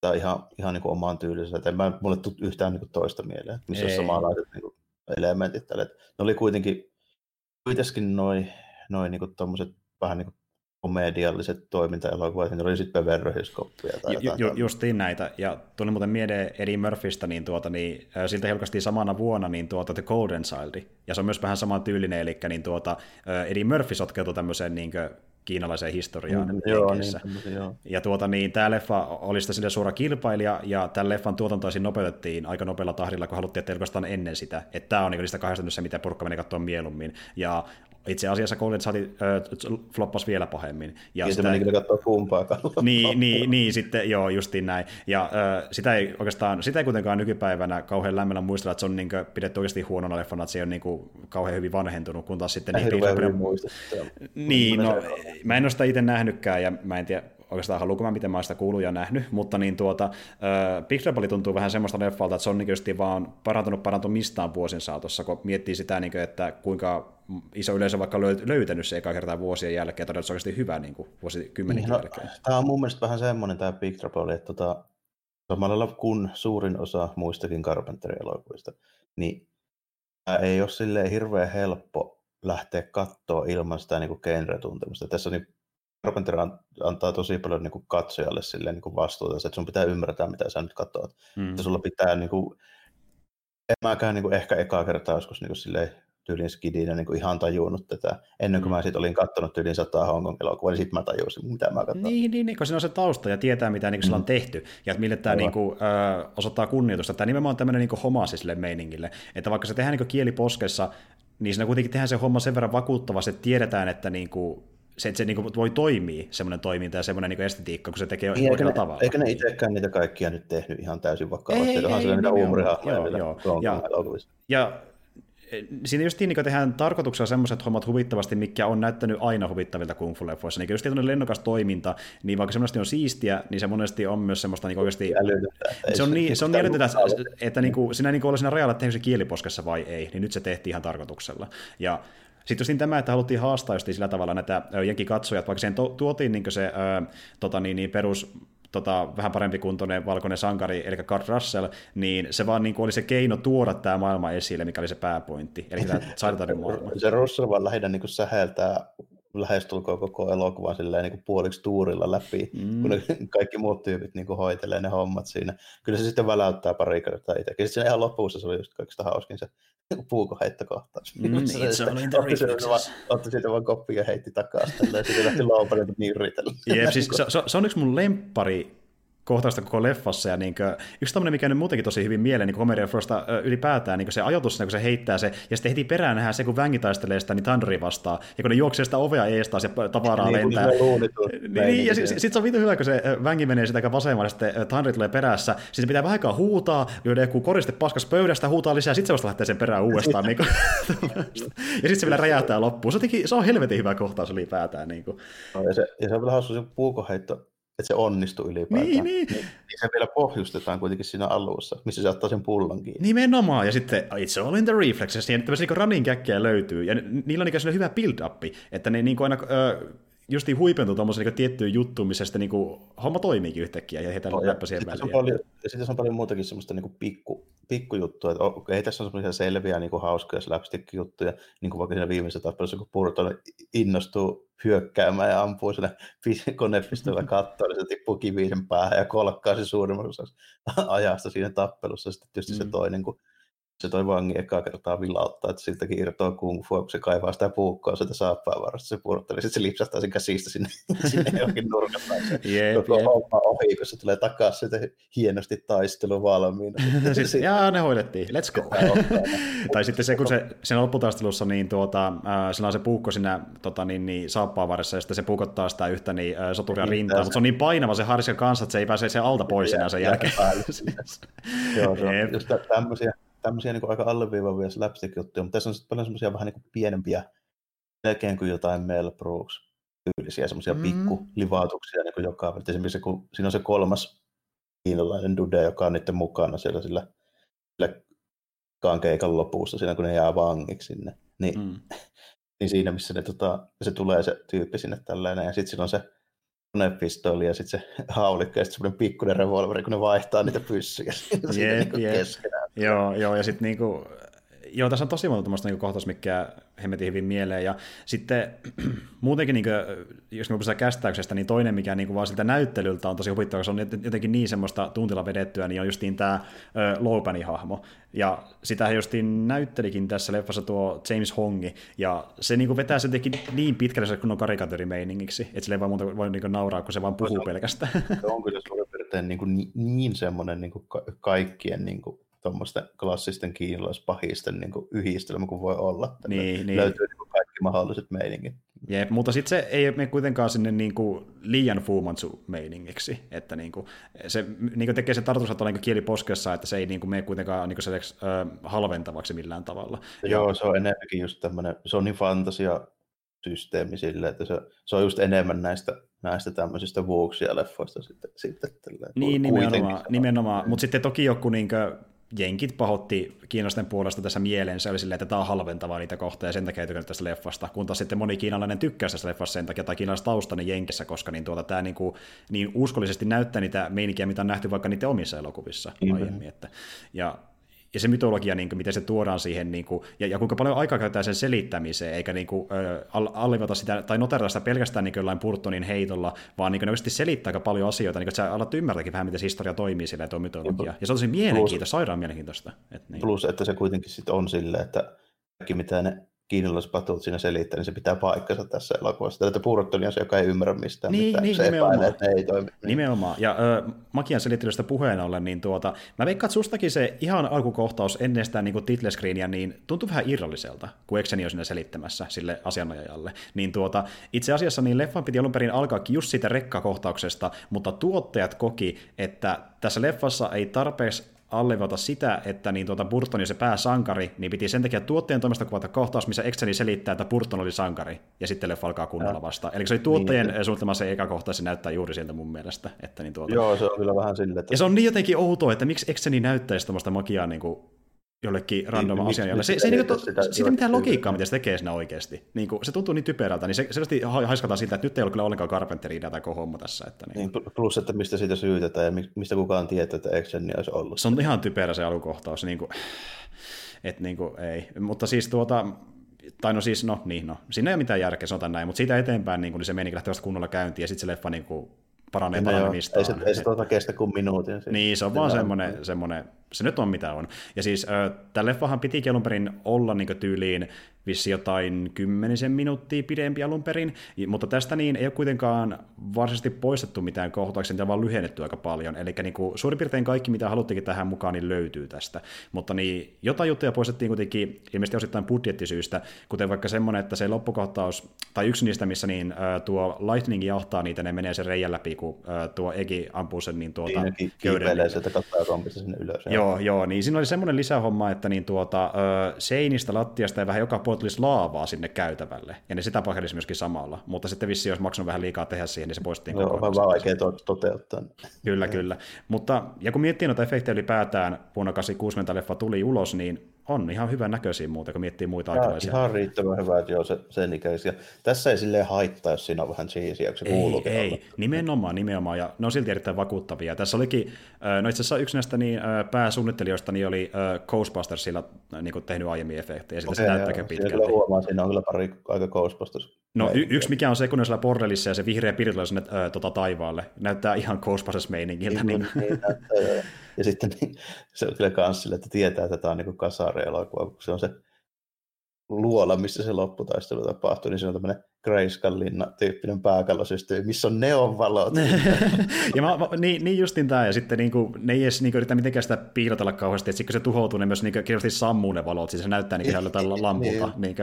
Tämä on ihan, ihan niinku omaan tyylissä, että en mä, mulle tule yhtään niinku toista mieleen, missä ei. on samanlaiset niinku elementit tälle. Ne oli kuitenkin kuitenkin noin noi niinku tommoset vähän niinku komedialliset toimintaelokuvat, niin oli sitten Beverly tai ju, ju, Justiin näitä, ja tuli muuten mieleen Eddie Murphystä, niin, tuota, niin äh, siltä julkaistiin samana vuonna niin tuota, The Golden Child, ja se on myös vähän saman tyylinen, eli niin tuota, äh, Eddie Murphy sotkeutui tämmöiseen niin kuin, kiinalaiseen historiaan. Mm, joo, niin, joo. Ja tuota, niin, tämä leffa oli sitä sille suora kilpailija, ja tämän leffan tuotantoa nopeutettiin aika nopealla tahdilla, kun haluttiin, että ennen sitä. Että tämä on niin niistä kahdesta mitä porukka menee katsoa mieluummin. Ja itse asiassa Golden saati äh, floppasi vielä pahemmin. Ja, ja sitä meni kyllä katsoa kumpaakaan. Niin, niin, niin, sitten joo, justiin näin. Ja äh, sitä ei oikeastaan, sitä ei kuitenkaan nykypäivänä kauhean lämmöllä muistella, että se on niin kuin, pidetty oikeasti huonona leffana, että se on niin kuin, kauhean hyvin vanhentunut, kun taas sitten... Niin. Niin, no, mä en ole sitä itse nähnytkään, ja mä en tiedä, oikeastaan haluanko mä, miten mä sitä kuullut ja nähnyt, mutta niin tuota, äh, Big Trouble tuntuu vähän semmoista leffalta, että se on niin vaan parantunut parantumistaan vuosien saatossa, kun miettii sitä, niin kuin, että kuinka iso yleisö vaikka löytänyt se eka kertaa vuosien jälkeen, todella se oikeasti hyvä niin kuin vuosikymmenen niin, no, jälkeen. Tämä on mun mielestä vähän semmoinen tämä Big Trouble, että tota, samalla kun suurin osa muistakin Carpenter-elokuvista, niin tämä ei ole silleen hirveän helppo lähteä katsoa ilman sitä niin genre-tuntemusta. Tässä niin Carpenter antaa tosi paljon niin kuin katsojalle silleen, niin kuin vastuuta, että sun pitää ymmärtää, mitä sä nyt katsot. Mm. Että sulla pitää, niin kuin, en mäkään niin kuin, ehkä ekaa kertaa joskus niin kuin, silleen, tyylin skidinä niin kuin ihan tajunnut tätä. Ennen kuin mm. mä sitten olin katsonut tyylin sataa Hongkong elokuvaa, niin sitten mä tajusin, mitä mä katson. Niin, niin, niin, kun siinä on se tausta ja tietää, mitä niin mm. on tehty, ja mille tämä niin kuin, ö, osoittaa kunnioitusta. Tämä nimenomaan on tämmöinen niin homasi sille meiningille, että vaikka se tehdään niin kieli poskessa, niin siinä kuitenkin tehdään se homma sen verran vakuuttavasti, että tiedetään, että niin kuin, se, että se niin kuin voi toimia, semmoinen toiminta ja semmoinen niin estetiikka, kun se tekee niin, oikealla tavalla. Eikä ne itsekään niitä kaikkia nyt tehnyt ihan täysin vakavasti, ei, onhan ei, niitä huumorihahmoja joo, joo. Ja, ja siinä just niin tehdään tarkoituksella semmoiset hommat huvittavasti, mikä on näyttänyt aina huvittavilta kung fu leffoissa. Niin just tietysti lennokas toiminta, niin vaikka semmoisesti on siistiä, niin se monesti on myös semmoista niin oikeasti... Se on niin, se on niin että, että niin kuin, siinä niin kuin siinä rajalla, että se kieliposkessa vai ei, niin nyt se tehtiin ihan tarkoituksella. Ja sitten just tämä, että haluttiin haastaa just sillä tavalla näitä katsojat, vaikka siihen tuotiin niin se ää, tota, niin, niin perus tota, vähän parempi kuntoinen valkoinen sankari, eli Kurt Russell, niin se vaan niin kuin oli se keino tuoda tämä maailma esille, mikä oli se pääpointti, eli tämä *laughs* maailma. Se Russell vaan lähinnä niin kuin säheltää lähestulkoon koko elokuvan silleen niin kuin puoliksi tuurilla läpi, mm. kun ne *laughs* kaikki muut tyypit niin kuin hoitelee ne hommat siinä. Kyllä se sitten väläyttää pari kertaa itsekin. Sitten ihan lopussa se oli just kaikista hauskin se puukoheittokohtaus. Mm, it's all in the reflexes. Otti siitä vaan koppia ja heitti takaisin, ja sitten lähti lauparilta niin Jep, siis se, se, se, on yksi mun lemppari kohtausta koko leffassa. Ja niin kuin, yksi tämmöinen, mikä nyt muutenkin tosi hyvin mieleen niin Comedy ylipäätään, niin se ajoitus, kun se heittää se, ja sitten heti perään nähdään se, kun vängi taistelee sitä, niin Thunderi vastaa, ja kun ne juoksee sitä ovea ees taas ja tavaraa niin, lentää. Niin, niin, ja sitten sit se on vitu hyvä, kun se vängi menee sitä vasemmalle, ja sitten Thunderi tulee perässä, se pitää vähän aikaa huutaa, joiden joku koriste paskas pöydästä, huutaa lisää, sitten se vasta lähtee sen perään uudestaan. niin kuin, *laughs* ja sitten se vielä räjähtää loppuun. Se, teki, se on helvetin hyvä kohtaus ylipäätään. Niin kuin. No, ja, se, ja se on vielä hauska se puukoheitto, että se onnistuu ylipäätään. Niin, niin. niin, niin se vielä pohjustetaan kuitenkin siinä alussa, missä se ottaa sen pullon kiinni. Nimenomaan, ja sitten it's all in the reflexes, ja tämmöisiä niin running löytyy, ja niillä on niin hyvä build-up, että ne niin kuin aina äh, justiin huipentuu tuommoisen niin tiettyyn juttuun, missä sitten niin kuin, homma toimiikin yhtäkkiä ja heitä no, läppä siihen väliin. On paljon, ja sitten on paljon muutakin semmoista niin pikku, pikkujuttuja, että okay, ei tässä on semmoisia selviä niin kuin hauskoja slapstick-juttuja, niin kuin vaikka siinä viimeisessä tappelussa, kun Purton innostuu hyökkäämään ja ampuu sinne *laughs* konepistolla kattoon, niin se tippuu kiviin päähän ja kolkkaa se suurimman ajasta siinä tappelussa. Sitten tietysti mm. se toinen, kun se toi vangi ekaa kertaa vilauttaa, että siltäkin irtoaa kung fu, kun se kaivaa sitä puukkoa sieltä saappaa varasta, se pudotteli, sitten se lipsahtaa sen käsistä sinne, *laughs* sinne johonkin nurkan yep, koko yep. homma ohi, kun se tulee takaisin sitten hienosti taistelu valmiina. *laughs* sitten, jaa, ne hoidettiin, let's go. *laughs* tai sitten se, kun se siinä lopputaistelussa, niin tuota, äh, sillä on se puukko siinä tota, niin, niin, saappaa varressa, ja sitten se puukottaa sitä yhtä niin, äh, soturia niin, rintaa, mutta se on niin painava se harska kanssa, että se ei pääse sen alta pois enää sen jälkeen. Joo, se on just tämmöisiä tämmöisiä niin kuin aika alleviivavia slapstick-juttuja, mutta tässä on sitten paljon semmoisia vähän niin kuin pienempiä, melkein kuin jotain Mel Brooks tyylisiä semmoisia mm. pikkulivautuksia niin kuin joka Esimerkiksi kun siinä on se kolmas kiinalainen dude, joka on niiden mukana siellä sillä, sillä keikan lopussa, siinä kun ne jää vangiksi sinne. Niin, mm. *laughs* niin siinä, missä ne, tota, se tulee se tyyppi sinne tällainen, ja sitten siinä on se konepistooli ja sitten se *laughs* haulikko ja sitten semmoinen pikkuinen revolveri, kun ne vaihtaa niitä pyssyjä *laughs* siinä yep, niin keskenään. Joo, joo, ja sitten niinku, joo, tässä on tosi monta tämmöistä niinku kohtaus, mikä hemmetin hyvin mieleen. Ja sitten *clears throat* muutenkin, niin kuin, jos me puhutaan kästäyksestä, niin toinen, mikä niin kuin vaan siltä näyttelyltä on tosi huvittava, se on jotenkin niin semmoista tuntilla vedettyä, niin on justiin tämä Lopani hahmo. Ja sitä he justiin näyttelikin tässä leffassa tuo James Hongi, ja se niin kuin vetää se teki niin pitkälle kun on karikatyrimeiningiksi, että sille ei vaan muuta voi niin kuin nauraa, kun se vaan puhuu pelkästään. Se on kyllä suurin piirtein niin, kuin, niin, niin semmoinen niin kuin kaikkien niin kuin tuommoisten klassisten kiinalaispahisten niin kuin yhdistelmä kuin voi olla. Niin, niin. Löytyy niin kuin kaikki mahdolliset meiningit. Jep, mutta sitten se ei mene kuitenkaan sinne niin kuin liian Fumanchu-meiningiksi, että niin kuin, se niin kuin tekee se tarkoitus, että niin kieliposkessa, että se ei niin kuin mene kuitenkaan niin kuin se, äh, halventavaksi millään tavalla. Joo, ja... se on enemmänkin just tämmöinen, se on niin fantasia systeemi sille, että se, se on just enemmän näistä, näistä tämmöisistä vuoksia leffoista sitten. sitten niin, nimenomaan, nimenomaan. mutta sitten toki joku niin kuin, jenkit pahotti kiinalaisten puolesta tässä mieleen, se oli silleen, että tämä on halventavaa niitä kohtaa ja sen takia ei tästä leffasta, kun taas sitten moni kiinalainen tykkää tästä leffasta sen takia, tai kiinalaistaustainen jenkessä, koska niin, tuota, tämä niin, kuin, niin uskollisesti näyttää niitä meininkiä, mitä on nähty vaikka niiden omissa elokuvissa mm-hmm. aiemmin. Että, ja ja se mytologia, niin kuin, miten se tuodaan siihen, niin kuin, ja, ja kuinka paljon aikaa käytetään sen selittämiseen, eikä niin kuin, äh, allivata sitä, tai noterata sitä pelkästään niin jollain Purtonin heitolla, vaan niin kuin, oikeasti selittää aika paljon asioita, niin kuin, että sä alat ymmärtääkin vähän, miten se historia toimii sillä tuo mytologia. Ja se on tosi mielenkiintoista, sairaan mielenkiintoista. Että, niin. Plus, että se kuitenkin sit on silleen, että kaikki mitä ne kiinalaispatut siinä selittää, niin se pitää paikkansa tässä elokuvassa. Tätä Burton on se, joka ei ymmärrä mistään niin, mitään. Niin, se nimenomaan. Epäilee, että ei toimi. Niin. Nimenomaan. Ja ö, Makian selittelystä puheen ollen, niin tuota, mä veikkaan, että sustakin se ihan alkukohtaus ennen sitä niin titlescreenia, niin tuntuu vähän irralliselta, kun Exeni on siinä selittämässä sille asianajajalle. Niin tuota, itse asiassa niin leffan piti alun perin alkaakin just siitä rekkakohtauksesta, mutta tuottajat koki, että tässä leffassa ei tarpeeksi alleviivata sitä, että niin tuota Burton se pääsankari, niin piti sen takia tuottajan toimesta kuvata kohtaus, missä Exeni selittää, että Burton oli sankari, ja sitten leffa alkaa kunnolla vasta. Eli se oli tuottajien niin. suunnitelma se eka kohta, se näyttää juuri sieltä mun mielestä. Että niin tuota... Joo, se on kyllä vähän silleen. Että... Ja se on niin jotenkin outoa, että miksi Exeni näyttäisi tämmöistä magiaa niin kuin jollekin random niin, asian, Se, se ei, niin kuin, sitä, siitä ei mitään logiikkaa, miten se tekee siinä oikeasti. Niin kuin, se tuntuu niin typerältä, niin se selvästi haiskataan siltä, että nyt ei ole kyllä ollenkaan Carpenteria tai homma tässä. Että niin. niin. plus, että mistä siitä syytetään ja mistä kukaan tietää, että Exeni olisi ollut. Se on ihan typerä se alukohtaus. Niin kuin, että niin kuin, ei. Mutta siis tuota, tai no siis, no niin, no, siinä ei ole mitään järkeä, sanotaan näin, mutta siitä eteenpäin niin, kuin, niin se meni lähtee kunnolla käyntiin, ja sitten se leffa niin kuin, paranee paranemistaan. Ei se, ei se tuota kestä kuin minuutin. Niin, se on vaan semmoinen, semmoinen, se nyt on mitä on. Ja siis äh, tämä leffahan piti alun perin olla niin tyyliin vissi jotain kymmenisen minuuttia pidempi alun perin, mutta tästä niin ei ole kuitenkaan varsinaisesti poistettu mitään kohtauksia, niitä vaan lyhennetty aika paljon, eli niin kuin, suurin piirtein kaikki, mitä haluttikin tähän mukaan, niin löytyy tästä, mutta niin, jotain juttuja poistettiin kuitenkin ilmeisesti osittain budjettisyystä, kuten vaikka semmoinen, että se loppukohtaus, tai yksi niistä, missä niin, äh, tuo Lightning jahtaa niitä, ne menee sen reijän läpi, kun äh, tuo Egi ampuu sen niin tuota, niin, köyden. sieltä kattaa sinne ylös. Joo, joo, niin siinä oli semmoinen lisähomma, että niin tuota, seinistä, lattiasta ja vähän joka puolella tulisi laavaa sinne käytävälle, ja ne sitä pakelisi myöskin samalla, mutta sitten vissi olisi maksanut vähän liikaa tehdä siihen, niin se poistettiin Joo, on vähän vaikea to- toteuttaa. Kyllä, kyllä. Mutta, ja kun miettii noita efektejä ylipäätään, vuonna 1960 leffa tuli ulos, niin on ihan hyvän näköisiä muuta, kun miettii muita aikalaisia. Ihan riittävän hyvä, että joo, se, sen ikäisiä. Tässä ei silleen haittaa, jos siinä on vähän cheesia, se Ei, ei. nimenomaan, nimenomaan, ja ne on silti erittäin vakuuttavia. Tässä olikin, no itse asiassa yksi näistä niin, pääsuunnittelijoista niin oli Ghostbustersilla niin kuin tehnyt aiemmin efektejä, ja okay, se näyttääkin pitkälti. Kyllä huomaa, siinä on kyllä pari aika Ghostbusters. No y- yksi mikä on se, kun on siellä bordellissa ja se vihreä piiri tulee sinne äh, tota, taivaalle. Näyttää ihan Ghostbusters-meiningiltä. Niin, niin. niin näyttää, ja sitten niin, se on kyllä kans sille, että tietää, että tämä on niin kasari-elokuva, kun se on se luola, missä se lopputaistelu tapahtuu, niin se on tämmöinen Grayskallinna tyyppinen pääkallosysteemi, missä on neonvalot. *laughs* ja mä, mä, niin, niin justin tämä, ja sitten niin kuin, ne ei edes niin kuin, yritä mitenkään sitä piilotella kauheasti, että sitten kun se tuhoutuu, ne myös niin kuin, sammuu ne valot, siis se näyttää niin kuin *laughs* niin, lampulta. niin,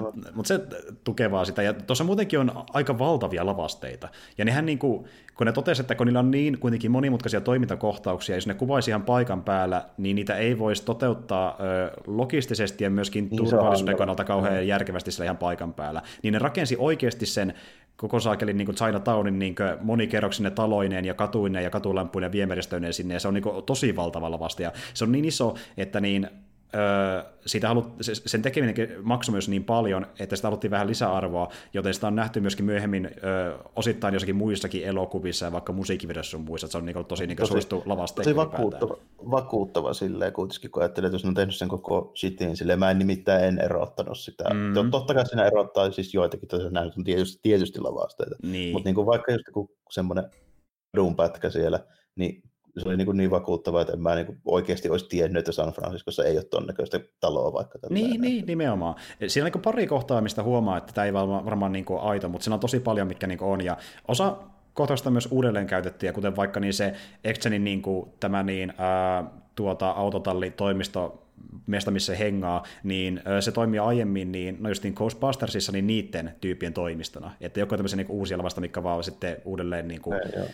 mutta mut se tukevaa sitä, ja tuossa muutenkin on aika valtavia lavasteita, ja nehän niin kuin, kun ne totesivat, että kun niillä on niin kuitenkin monimutkaisia toimintakohtauksia, jos ne kuvaisi ihan paikan päällä, niin niitä ei voisi toteuttaa ö, logistisesti ja myöskin niin turvallisuuden kannalta kauhean järkevästi siellä ihan paikan päällä, niin ne rakensi oikeasti sen koko saakelin niin Chinatownin niin monikerroksinen taloineen ja katuineen ja katulampuinen ja viemäristöineen sinne, ja se on niin kuin, tosi valtava lavasta, ja se on niin iso, että niin öö, siitä halut, sen tekeminen maksoi myös niin paljon, että sitä haluttiin vähän lisäarvoa, joten sitä on nähty myöskin myöhemmin öö, osittain jossakin muissakin elokuvissa ja vaikka musiikkivideossa on muissa, että se on niin tosi, niin tosi suosittu lavaste. Tosi vakuuttava, vakuuttava silleen kuitenkin, kun ajattelee, että jos on tehnyt sen koko shitin, silleen mä en nimittäin en erottanut sitä. Mm. Totta kai siinä erottaa siis joitakin, näin on tietysti, tietysti lavasteita, niin. mutta niin kuin vaikka just semmoinen pätkä siellä, niin se oli niin, niin vakuuttava, että en mä niin oikeasti olisi tiennyt, että San Franciscossa ei ole tuon näköistä taloa vaikka. Niin, niin, nimenomaan. Siinä on niin pari kohtaa, mistä huomaa, että tämä ei varmaan, niin aito, mutta siinä on tosi paljon, mitkä niin on. Ja osa kohtausta myös uudelleen käytettyjä, kuten vaikka niin se Exenin niin kuin, tämä niin, ää, tuota, autotallitoimisto mesta, missä se hengaa, niin se toimii aiemmin, niin, no just niin Ghostbustersissa, niin niiden tyyppien toimistona. Että joku tämmöisiä niin uusia lavasta, mikä vaan sitten uudelleen niin kuin, ei,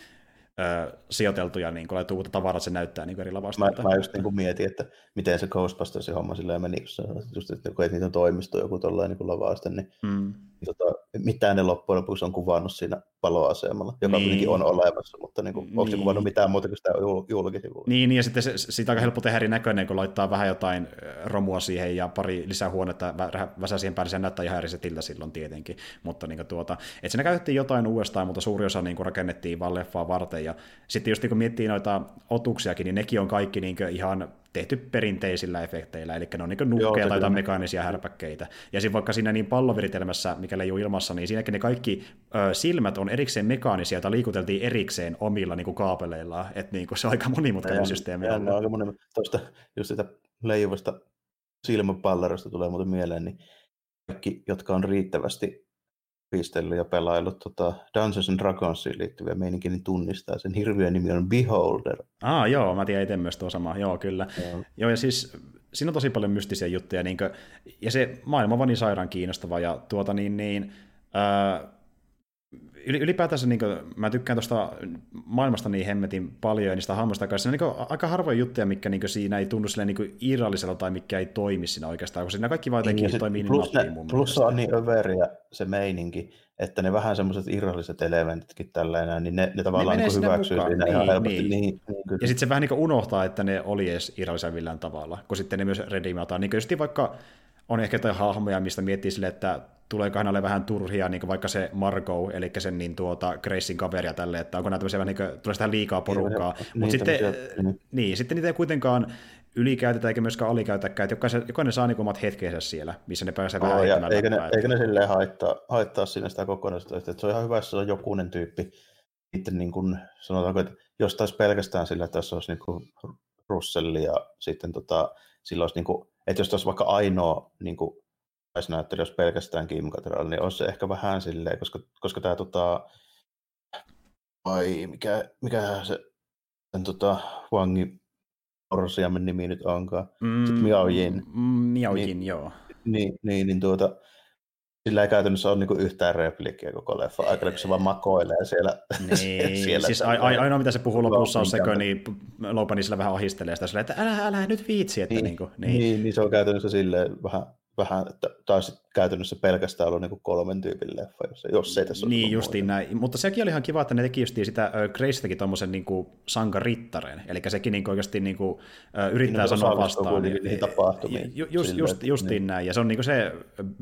ö, sijoiteltuja niin laitettu uutta tavaraa, se näyttää niin eri lavasta. Mä, mä just niin kuin mietin, että miten se Ghostbustersin homma silleen meni, kun se, just, että, kun niitä on toimisto joku tuollainen niin lavaste, niin, mm. Niin tota, mitään ne loppujen lopuksi on kuvannut siinä paloasemalla, joka niin. kuitenkin on olemassa, mutta niin kuin, niin. onko se kuvannut mitään muuta kuin sitä julkisivuilla? Niin, niin, ja sitten se, siitä aika helppo tehdä eri näköinen, kun laittaa vähän jotain romua siihen ja pari lisää huonetta väsää siihen päälle, se näyttää ihan eri setiltä silloin tietenkin, mutta niin kuin, tuota, että siinä käytettiin jotain uudestaan, mutta suuri osa niin kuin, rakennettiin vaan leffaa varten, ja sitten just niin kun miettii noita otuksiakin, niin nekin on kaikki niin ihan tehty perinteisillä efekteillä, eli ne on niin nukkeja tai mekaanisia härpäkkeitä. Ja sitten vaikka siinä niin palloviritelmässä, mikä leijuu ilmassa, niin siinäkin ne kaikki ö, silmät on erikseen mekaanisia, joita liikuteltiin erikseen omilla niin kuin kaapeleilla, että niin kuin se on aika monimutkainen ja, systeemi. Ja, on aika monimutkainen. Tuosta just sitä leijuvasta silmäpallerosta tulee muuten mieleen, niin kaikki, jotka on riittävästi pistellyt ja pelaillut tota Dungeons and Dragonsiin liittyviä meininkiä, niin tunnistaa sen hirviön nimi on Beholder. Ah, joo, mä tiedän itse myös tuo sama, joo, kyllä. Joo. joo, ja siis siinä on tosi paljon mystisiä juttuja, niin kuin, ja se maailma on vaan niin sairaan kiinnostava, ja tuota niin, niin äh, ylipäätänsä niin kuin, mä tykkään tuosta maailmasta niin hemmetin paljon ja niistä hahmoista kanssa. niin kuin, aika harvoja juttuja, mikä niin kuin, siinä ei tunnu silleen niin irrallisella tai mikä ei toimi siinä oikeastaan, koska siinä kaikki vaan jotenkin niin, toimii plus, niin nappiin Plus on niin överiä se meininki, että ne vähän semmoiset irralliset elementitkin tällä niin ne, ne tavallaan ne niin hyväksyy mukaan. siinä niin, ihan helposti. Niin. Niin, niin, ja sitten se vähän niin unohtaa, että ne oli edes irrallisia millään tavalla, kun sitten ne myös redeemataan. Niin just vaikka on ehkä jotain hahmoja, mistä miettii sille, että tulee hänelle vähän turhia, niin vaikka se Margot, eli sen niin tuota Gracein kaveria tälle, että onko näitä tämmöisiä, niin kuin, tulee sitä liikaa porukkaa. Mutta sitten, niin. niin, sitten niitä ei kuitenkaan ylikäytetä eikä myöskään alikäytäkään, että jokainen, jokainen saa niin omat hetkensä siellä, missä ne pääsee oh, vähän eikä, ne, eikä ne silleen haittaa, haittaa siinä sitä kokonaisuutta, että se on ihan hyvä, että se on jokunen tyyppi, sitten niin kuin, sanotaanko, että jos taas pelkästään sillä, että tässä olisi niin kuin Russell ja sitten tota, sillä olisi niin kuin, että jos olisi vaikka ainoa niin kuin, näyttely, jos pelkästään Kim Cattrall, niin olisi se ehkä vähän silleen, koska, koska tämä tota, vai mikä, mikä se sen tota, Wangi Orsiamen nimi nyt onkaan. Mm, Sitten. Mm, Miaojin, niin, joo. Niin, niin, niin tuota, sillä ei käytännössä ole niinku yhtään repliikkiä koko leffa aikana, kun se vaan makoilee siellä. Niin, *laughs* siellä siis a- ainoa mitä se puhuu lopussa on se, kun niin Lopani sillä vähän ahistelee sitä, sillä, että älä, älä nyt viitsi. Että niin, niin, kuin, niin. niin, niin se on käytännössä silleen vähän vähän, että taas käytännössä pelkästään ollut niin kolmen tyypin leffa, jos, jos ei tässä Niin, justiin muuta. näin. Mutta sekin oli ihan kiva, että ne teki justiin sitä, Grace teki tuommoisen niin sankarittareen, eli sekin niin oikeasti niin kuin, yrittää niin, sanoa vastaan. Niin, niihin tapahtumiin. Ju, just, silleen, just, justiin niin. näin, ja se on niin se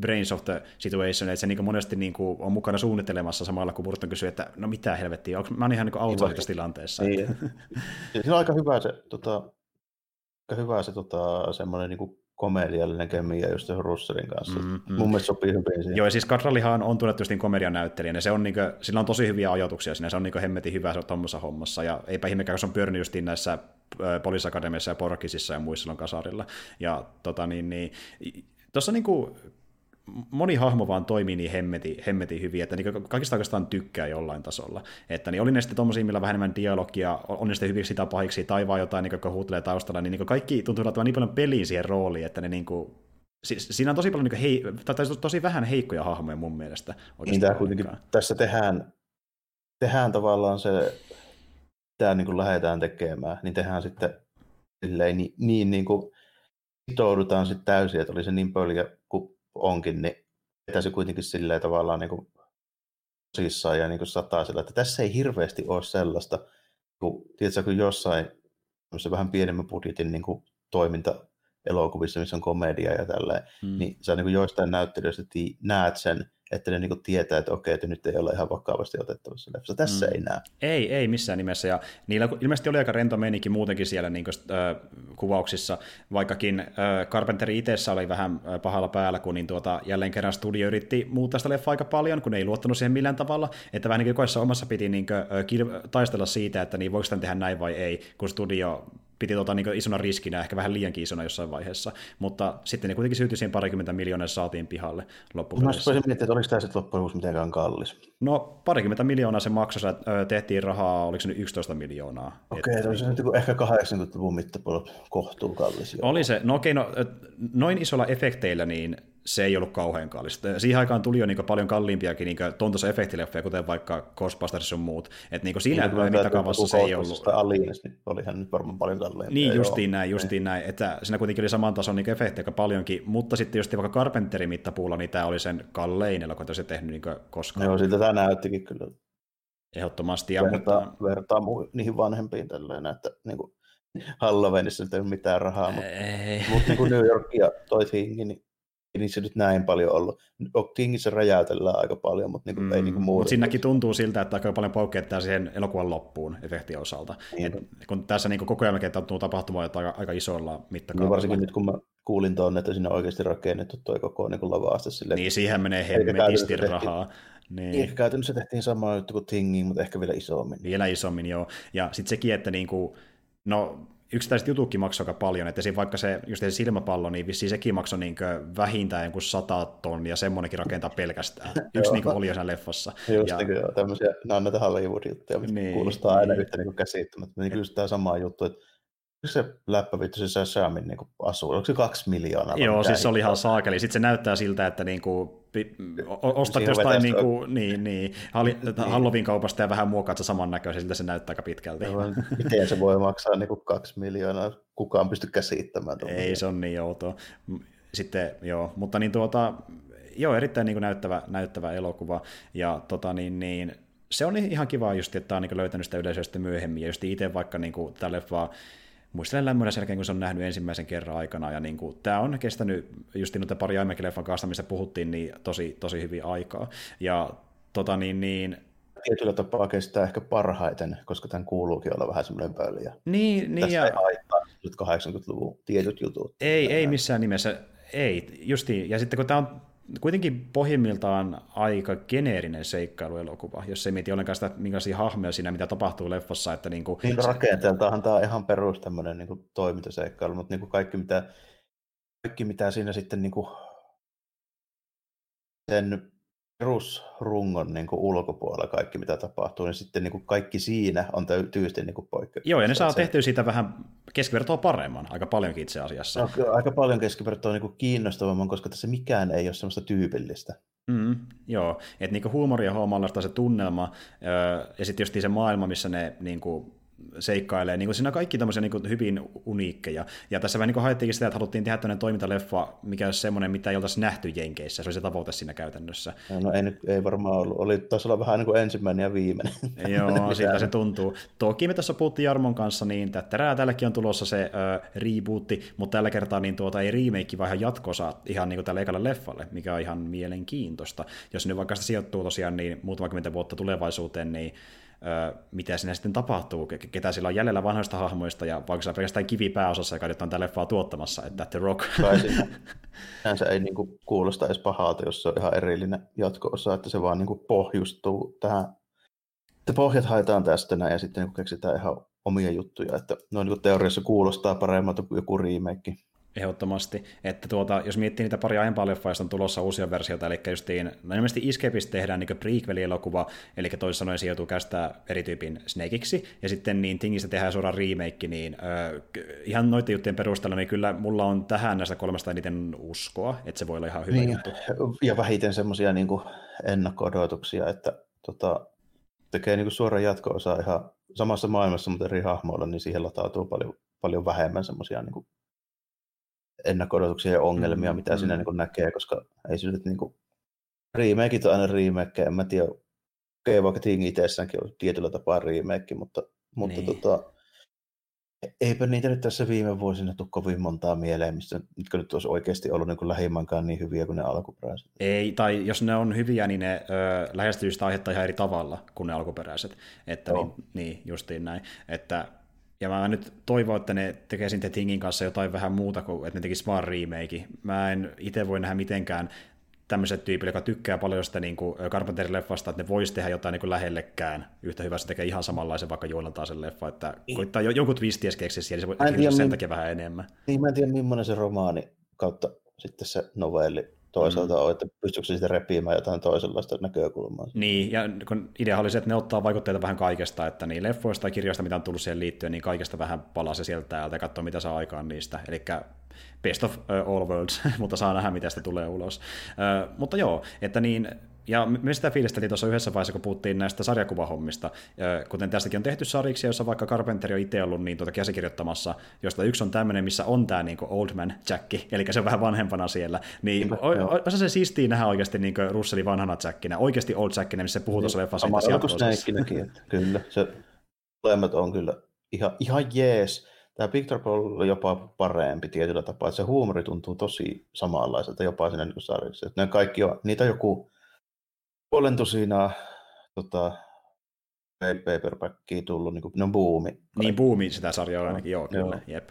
brains of the situation, että se niin monesti niin kuin, on mukana suunnittelemassa samalla, kun Burton kysyy, että no mitä helvettiä, onko mä oon ihan niin auto niin, tässä tilanteessa. Niin. Siinä on aika hyvä se, tota, aika hyvä se tota, semmoinen niin komediallinen kemia just Russellin kanssa. Mm, mm. Mun mielestä sopii hyvin siihen. Joo, ja siis Katrallihan on tunnettu just komedian näyttelijä, se on niinku, sillä on tosi hyviä ajatuksia siinä, se on niinku hemmetin hyvä tuommoisessa hommassa, ja eipä ihmekään, kun se on pyörinyt just näissä poliisakademiassa ja Porkisissa ja muissa on kasarilla. Ja tota niin, niin tuossa niinku moni hahmo vaan toimii niin hemmeti, hemmeti hyvin, että niin kaikista oikeastaan tykkää jollain tasolla. Että niin oli ne sitten tommosia, millä vähän enemmän dialogia, on ne sitten hyviksi sitä pahiksi, tai vaan jotain, niin huutelee taustalla, niin, niin kaikki tuntuu olevan niin paljon peliin siihen rooliin, että ne niin kuin, siinä on tosi paljon niin hei, tai tosi vähän heikkoja hahmoja mun mielestä. Niin tämä kuitenkin, tässä tehdään, tehdään tavallaan se, tämä niin kuin lähdetään tekemään, niin tehdään sitten silleen, niin, niin, niin kuin sitoudutaan sitten täysin, että oli se niin pöljä onkin, niin se kuitenkin silleen tavallaan niin kuin tosissaan ja niin kuin sillä, että tässä ei hirveästi ole sellaista, kun, tiedätkö, kun jossain vähän pienemmän budjetin niin kuin toiminta elokuvissa, missä on komedia ja tälleen, hmm. niin sä niin kuin joistain näyttelijöistä näet sen, että ne niinku tietää, että okei, että nyt ei ole ihan vakavasti otettavassa leffa. Tässä mm. ei näe. Ei, ei missään nimessä. Ja niillä ilmeisesti oli aika rento meininki muutenkin siellä niin kuin, äh, kuvauksissa, vaikkakin äh, Carpenteri itsessä oli vähän äh, pahalla päällä, kun niin tuota, jälleen kerran studio yritti muuttaa sitä leffaa aika paljon, kun ei luottanut siihen millään tavalla, että vähän niin kuin jokaisessa omassa piti niin kuin, äh, taistella siitä, että niin voiko tämän tehdä näin vai ei, kun studio piti tuota niin isona riskinä, ehkä vähän liiankin isona jossain vaiheessa, mutta sitten ne kuitenkin syyti siihen parikymmentä miljoonaa saatiin pihalle loppupeleissä. Mä miettiä, että oliko tämä sitten loppujen lopuksi mitenkään kallis. No parikymmentä miljoonaa se maksoi, tehtiin rahaa, oliko se nyt 11 miljoonaa. Okei, okay, se on nyt ehkä 80-luvun mittapuolella kohtuu kallis. Oli se, no okei, okay, no noin isolla efekteillä niin se ei ollut kauhean kallista. Siihen aikaan tuli jo niin paljon kalliimpiakin niin tontossa efektileffejä, kuten vaikka Ghostbusters ja muut. Et niin siinä niin, mittakaavassa se ei ollut. Alines, niin olihan nyt varmaan paljon kalliimpia. Niin, justiin joo. näin, justiin niin. näin. Että siinä kuitenkin oli saman tason niin efektejä aika paljonkin, mutta sitten just vaikka Carpenterin mittapuulla, niin tämä oli sen kallein elokuva, se tehnyt niin koskaan. Joo, siltä tämä näyttikin kyllä. Ehdottomasti. Ja, vertaa, mutta... vertaa niihin vanhempiin tälleen, että niin kuin Halloweenissa ei ole mitään rahaa, mutta, mutta niin kuin New York ja toi niin ei niissä nyt näin paljon ollut. Kingissä räjäytellään aika paljon, mutta niin kuin, mm, ei niin kuin muuta. Mutta siinäkin tuntuu siltä, että aika paljon poukkeettaa siihen elokuvan loppuun efektien osalta. Niin. Et, kun tässä niin koko ajan tuntuu tapahtumaan aika, aika isolla mittakaavalla. Niin varsinkin nyt kun mä kuulin tuonne, että siinä on oikeasti rakennettu tuo koko niin lavaste. Silleen, niin, siihen menee hemmetisti rahaa. Niin. Ehkä käytännössä tehtiin sama juttu kuin Tingin, mutta ehkä vielä isommin. Vielä isommin, joo. Ja sitten sekin, että niin kuin, no, yksittäiset jututkin maksoi aika paljon, että vaikka se, just se silmäpallo, niin vissiin sekin maksoi niin vähintään joku sata tonnia, semmoinenkin rakentaa pelkästään. *laughs* Yksi niin oli jo siinä leffassa. Just ja... niin, joo, tämmöisiä, nämä on näitä Hollywood-juttuja, mitkä niin, kuulostaa niin. aina yhtä niin käsittämättä. Niin just tämä sama juttu, että se läppä vittu se Shamin niin asuu? Onko se kaksi miljoonaa? Joo, siis se oli ihan saakeli. Sitten se näyttää siltä, että niin kuin, ostat Siihen jostain niin, kuin, niin, niin, niin. Halloween-kaupasta ja vähän muokkaat se siltä se näyttää aika pitkälti. Joo, miten se voi maksaa niin kuin kaksi miljoonaa? Kukaan pysty käsittämään. Ei, se on niin outoa. Sitten, joo, mutta niin tuota, joo, erittäin niin kuin näyttävä, näyttävä elokuva. Ja tota, niin, niin, se on ihan kiva just, että tämä on niin löytänyt sitä yleisöä sitten myöhemmin. Ja just itse vaikka niin kuin, tämä leffa muistelen lämmöllä sen jälkeen, kun se on nähnyt ensimmäisen kerran aikana, ja niin kuin, tämä on kestänyt, just noita pari Aimekin-leffan kanssa, missä puhuttiin, niin tosi, tosi hyvin aikaa. Ja tota niin, niin tietyllä tapaa kestää ehkä parhaiten, koska tämän kuuluukin olla vähän semmoinen pöliä. Niin, niin ja... ei haittaa 80-luvun tietyt jutut. Ei, ei missään nimessä, ei, justiin. Ja sitten kun tämä on kuitenkin pohjimmiltaan aika geneerinen seikkailuelokuva, jos ei mieti ollenkaan sitä, minkälaisia hahmoja siinä, mitä tapahtuu leffassa. Että niin kuin, niin rakenteeltahan tämä on ihan perus tämmöinen niin kuin toimintaseikkailu, mutta niin kuin kaikki, mitä, kaikki mitä siinä sitten niin kuin sen perusrungon niin kuin ulkopuolella kaikki, mitä tapahtuu, niin sitten niin kuin kaikki siinä on tyysti niin kuin poikkeus. Joo, ja ne saa se... tehtyä siitä vähän keskivertoa paremman, aika paljonkin itse asiassa. No, aika paljon keskivertoa niin kuin kiinnostavamman, koska tässä mikään ei ole semmoista tyypillistä. Mm, joo, että niinku huumoria huomalla se tunnelma, ja sitten just se maailma, missä ne niinku seikkailee. Niin kuin siinä on kaikki tämmöisiä niin hyvin uniikkeja. Ja tässä vähän niin haettiinkin sitä, että haluttiin tehdä tämmöinen toimintaleffa, mikä olisi semmoinen, mitä ei oltaisi nähty Jenkeissä. Se oli se tavoite siinä käytännössä. No ei, nyt, ei varmaan ollut. Oli, taisi olla vähän niin kuin ensimmäinen ja viimeinen. Joo, *laughs* siitä se tuntuu. Toki me tässä puhuttiin Jarmon kanssa niin, että terää tälläkin on tulossa se äh, rebootti, mutta tällä kertaa niin tuota ei remake, vaan ihan jatkosa ihan niin kuin tälle ekalle leffalle, mikä on ihan mielenkiintoista. Jos nyt vaikka se sijoittuu tosiaan niin muutama kymmentä vuotta tulevaisuuteen, niin mitä siinä sitten tapahtuu, ketä sillä on jäljellä vanhoista hahmoista, ja vaikka se on pelkästään kivi pääosassa, joka nyt on tällä leffaa tuottamassa, että The Rock. Tai *laughs* se ei niinku kuulosta edes pahalta, jos se on ihan erillinen jatko-osa, että se vaan niinku pohjustuu tähän, että pohjat haetaan tästä näin, ja sitten niinku keksitään ihan omia juttuja, että no niin teoriassa kuulostaa paremmalta kuin joku remake ehdottomasti. Että tuota, jos miettii niitä pari aiempaa leffaa, on tulossa uusia versioita, eli justiin, no ilmeisesti Escapista tehdään niin prequel-elokuva, eli toisin sanoen sijoituu kästää eri tyypin Snakeiksi, ja sitten niin Tingistä tehdään suoraan remake, niin ö, ihan noiden juttujen perusteella, niin kyllä mulla on tähän näistä kolmesta eniten uskoa, että se voi olla ihan hyvä niin, juttu. Ja vähiten semmoisia niin ennakko-odotuksia, että tota, tekee niin suoraan jatko-osaa ihan samassa maailmassa, mutta eri hahmoilla, niin siihen latautuu paljon, paljon vähemmän semmoisia niin ennakko ja ongelmia, mm, mitä mm. siinä niin näkee, koska ei se nyt niin kuin, remakeit on aina remake, en mä tiedä, okei, vaikka Ting itsessäänkin on tietyllä tapaa remake, mutta, mutta niin. tota, eipä niitä nyt tässä viime vuosina tule kovin montaa mieleen, mistä, mitkä nyt olisi oikeasti ollut niin lähimmankaan niin hyviä kuin ne alkuperäiset. Ei, tai jos ne on hyviä, niin ne ö, lähestyy sitä aihetta ihan eri tavalla kuin ne alkuperäiset. Että niin, niin, justiin näin. Että ja mä nyt toivon, että ne tekee sitten Tingin kanssa jotain vähän muuta kuin, että ne tekisi vaan remake. Mä en itse voi nähdä mitenkään tämmöiset tyypille, joka tykkää paljon sitä niin kuin Carpenter-leffasta, että ne voisi tehdä jotain niin kuin lähellekään yhtä hyvä, se tekee ihan samanlaisen vaikka juoneltaan sen leffa, että koittaa jo, jonkun twisties keksiä siellä, se voi sen takia vähän enemmän. Niin, mä en tiedä, millainen se romaani kautta sitten se novelli toisaalta mm. on, että pystyykö se sitten repiimään jotain toisenlaista näkökulmaa. Niin, ja kun idea oli se, että ne ottaa vaikutteita vähän kaikesta, että niin leffoista ja kirjoista, mitä on tullut siihen liittyen, niin kaikesta vähän palaa se sieltä täältä ja katsoo, mitä saa aikaan niistä. Eli best of all worlds, *laughs* mutta saa nähdä, mitä sitä tulee ulos. Uh, mutta joo, että niin ja me sitä fiilisteltiin tuossa yhdessä vaiheessa, kun puhuttiin näistä sarjakuvahommista. Kuten tästäkin on tehty sarjiksi, jossa vaikka Carpenter on itse ollut niin tuota käsikirjoittamassa, josta yksi on tämmöinen, missä on tämä niin Oldman Jacki, eli se on vähän vanhempana siellä. Niin osa se siistiä nähdä oikeasti niin Russellin vanhana Jackinä, oikeasti Old Jackinä, missä se puhuu tuossa leffassa. Sama että kyllä. Se molemmat on kyllä ihan, ihan jees. Tämä Picture Ball on jopa parempi tietyllä tapaa, että se huumori tuntuu tosi samanlaiselta jopa siinä niin sarjassa. Ne kaikki on, niitä on joku puolen tosinaa tota, paperbackia tullut, niin kuin, ne on buumi. Niin, buumi sitä sarjaa ainakin, joo, kyllä, joo. jep.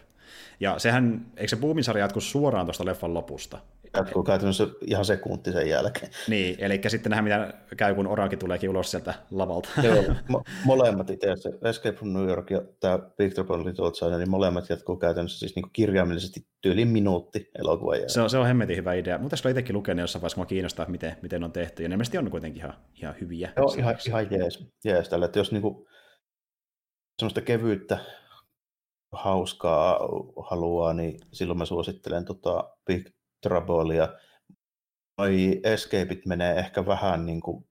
Ja sehän, eikö se Boomin sarja jatku suoraan tuosta leffan lopusta? Jatkuu käytännössä ihan sekunti sen jälkeen. Niin, eli sitten nähdään, mitä käy, kun Oraki tuleekin ulos sieltä lavalta. Joo, *laughs* mo- molemmat itse asiassa, Escape from New York ja tämä Victor China, niin molemmat jatkuu käytännössä siis niin kirjaimellisesti tyyliin minuutti elokuvan jälkeen. Se on, se on hemmetin hyvä idea. Mutta olisi itsekin lukenut jossain vaiheessa, kun kiinnostaa, miten, miten on tehty. Ja ne mielestäni on kuitenkin ihan, ihan hyviä. Joo, ihan, ihan jees, jees tälle, että jos niinku semmoista kevyyttä hauskaa haluaa, niin silloin mä suosittelen tota Big Troublea. Noi Escapeit menee ehkä vähän niin kuin,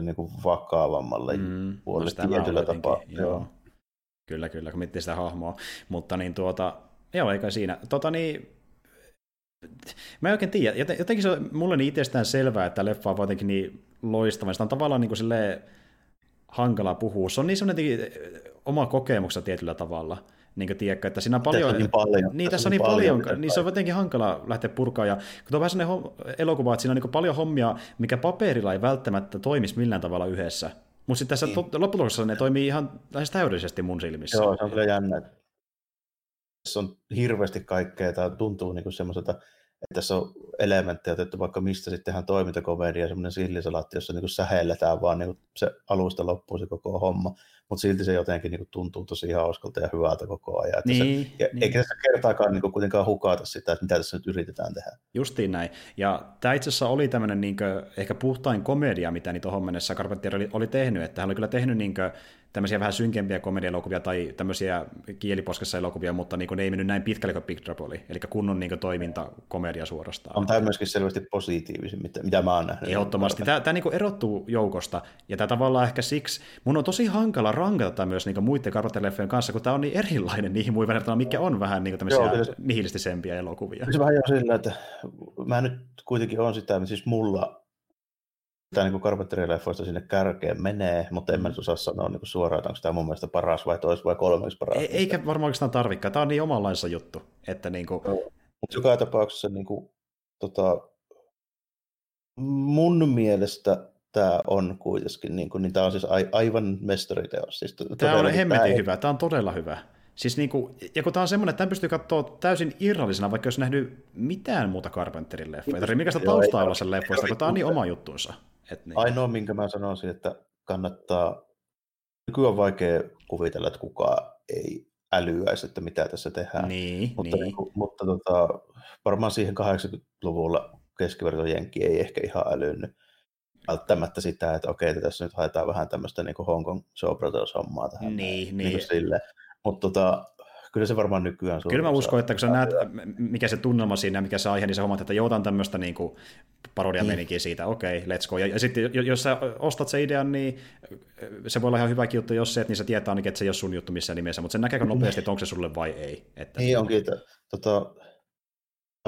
niin kuin vakavammalle mm, puolelle no tietyllä tapaa. Joo. joo. Kyllä, kyllä, kun miettii sitä hahmoa. Mutta niin tuota, joo, eikä siinä. Tota niin, Mä en oikein tiedä. Jotenkin se on mulle niin itsestään selvää, että leffa on jotenkin niin loistava. Sitä on tavallaan niin kuin silleen hankala puhua. Se on niin semmoinen oma kokemuksensa tietyllä tavalla niin kuin, tiedätkö, että siinä on paljon... Niin paljon. Niin, tässä on niin paljon, paljon niin se on jotenkin hankala lähteä purkaa. Ja kun on vähän sellainen elokuva, että siinä on niin paljon hommia, mikä paperilla ei välttämättä toimisi millään tavalla yhdessä. Mutta sitten tässä niin. lopputuloksessa ne toimii ihan lähes täydellisesti mun silmissä. Joo, se on kyllä jännä. Tässä on hirveästi kaikkea, tämä tuntuu niin semmoiselta, että tässä on elementtejä otettu vaikka mistä sitten tehdään toimintakomedia, semmoinen sillisalaatti, jossa niin sähelletään vaan niin se alusta loppuun se koko homma mutta silti se jotenkin niin kuin, tuntuu tosi hauskalta ja hyvältä koko ajan. Että niin, se, ja niin. Eikä tässä kertaakaan niin kuin, kuitenkaan hukata sitä, että mitä tässä nyt yritetään tehdä. Justiin näin. Ja tämä itse asiassa oli tämmöinen niin kuin, ehkä puhtain komedia, mitä niitä tuohon mennessä Carpenter oli, oli tehnyt. Että hän oli kyllä tehnyt niin kuin, tämmöisiä vähän synkempiä komedialokuvia tai tämmöisiä kieliposkessa elokuvia, mutta niin ne ei mennyt näin pitkälle kuin Big Trouble oli. Eli kunnon niin kuin, toiminta komedia suorastaan. On tämä myöskin selvästi positiivisin, mitä, mitä mä oon nähnyt. Ehdottomasti. Tämä, tämä niin erottuu joukosta, ja tämä tavallaan ehkä siksi, mun on tosi hankala rankata tätä myös niin muiden Carpenter-leffojen kanssa, kun tämä on niin erilainen niihin muihin verrattuna, mikä on vähän niin tämmöisiä Joo, nihilistisempiä elokuvia. Se vähän jo sillä, että mä nyt kuitenkin on sitä, siis mulla tämä niin Carpenter-leffoista sinne kärkeen menee, mutta en mä nyt osaa sanoa niin suoraan, että onko tämä mun mielestä paras vai tois vai kolmeksi paras. Ei, eikä varmaan oikeastaan tarvikaan. Tämä on niin omanlainsa juttu. Että niin kuin... Mutta joka tapauksessa niin kuin, tota, mun mielestä tämä on kuitenkin, niin, kuin, niin tämä on siis aivan mestariteos. Siis tämä on hemmetin tämä hyvä, tämä on todella hyvä. Siis niin kuin, ja kun tämä on semmoinen, että tämän pystyy katsoa täysin irrallisena, vaikka jos nähnyt mitään muuta Carpenterin leffoja. Ei tarvitse mikä sitä taustaa olla sen leffoista, kun tämä on niin oma juttunsa. Et niin. Ainoa, minkä mä sanoisin, että kannattaa, nykyään on vaikea kuvitella, että kukaan ei älyäisi, että mitä tässä tehdään. Niin, mutta niin. Niin, mutta tota, varmaan siihen 80-luvulla keskivertojenki ei ehkä ihan älynnyt välttämättä sitä, että okei, että tässä nyt haetaan vähän tämmöistä niin Hong Kong Show Brothers-hommaa tähän. Niin, niin. niin. Mutta tota, kyllä se varmaan nykyään Kyllä mä uskon, että kun sä näet, mikä se tunnelma siinä, mikä se aihe, niin sä huomaat, että joutan tämmöistä niin kuin parodia niin. siitä, okei, okay, let's go. Ja, ja sitten jos sä ostat se idean, niin se voi olla ihan hyväkin juttu, jos se, että niin sä tietää ainakin, että se ei ole sun juttu missään nimessä, mutta sen näkeekö nopeasti, että onko se sulle vai ei. Että... Niin onkin, että tota,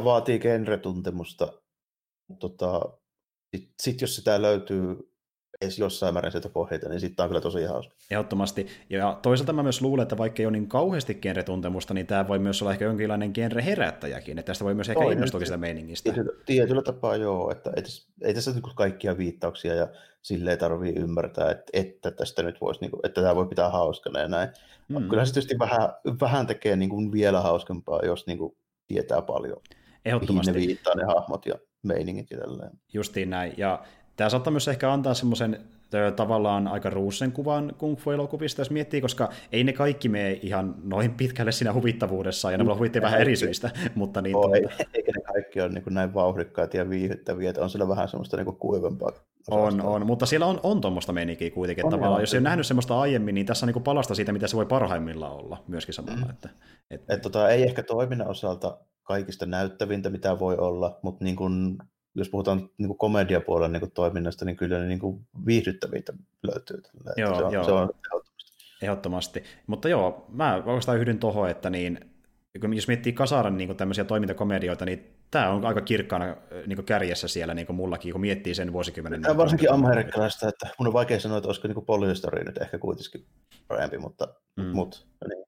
vaatii genre-tuntemusta, mutta tota, sitten sit jos sitä löytyy edes jossain määrin sieltä pohjalta, niin sitten on kyllä tosi hauska. Ehdottomasti. Ja toisaalta mä myös luulen, että vaikka ei ole niin kauheasti genre-tuntemusta, niin tämä voi myös olla ehkä jonkinlainen genre-herättäjäkin, että tästä voi myös ehkä innostua sitä meiningistä. Tietyllä, tapaa joo, että ei, ei tässä niin kaikkia viittauksia ja silleen tarvii ymmärtää, että, että tästä nyt voisi, niin kuin, että tämä voi pitää hauskana ja näin. Mm. Kyllä se tietysti vähän, vähän tekee niin kuin vielä hauskempaa, jos niin kuin tietää paljon. Ehdottomasti. Mihin ne viittaa ne hahmot ja meiningit ja tälleen. Justiin näin. Ja Tämä saattaa myös ehkä antaa semmoisen tavallaan aika ruusen kuvan kung fu-elokuvista, jos miettii, koska ei ne kaikki mene ihan noin pitkälle siinä huvittavuudessa, ja ne voi huvittaa vähän eri syistä. *laughs* Mutta niin, tuota... Eikä ne kaikki ole niin näin vauhdikkaita ja viihyttäviä, että on siellä vähän semmoista niin kuivempaa. On, on, mutta siellä on, on tuommoista menikiä kuitenkin on, tavallaan. Jos ei ole nähnyt semmoista aiemmin, niin tässä on niin palasta siitä, mitä se voi parhaimmillaan olla myöskin samalla. Mm. Että, että... Et, tota, ei ehkä toiminnan osalta kaikista näyttävintä, mitä voi olla, mutta niin kuin jos puhutaan niin kuin komediapuolen niin kuin toiminnasta, niin kyllä ne niin kuin viihdyttäviä löytyy. Joo, se on, joo. Se on ehdottomasti. ehdottomasti. Mutta joo, mä oikeastaan yhdyn tuohon, että niin, jos miettii Kasaran niin tämmöisiä toimintakomedioita, niin tämä on aika kirkkaana niin kärjessä siellä niin mullakin, kun miettii sen vuosikymmenen. Tämä on varsinkin amerikkalaista, että mun on vaikea sanoa, että olisiko niin Polyhistori nyt ehkä kuitenkin parempi, mutta, mm. mut, niin.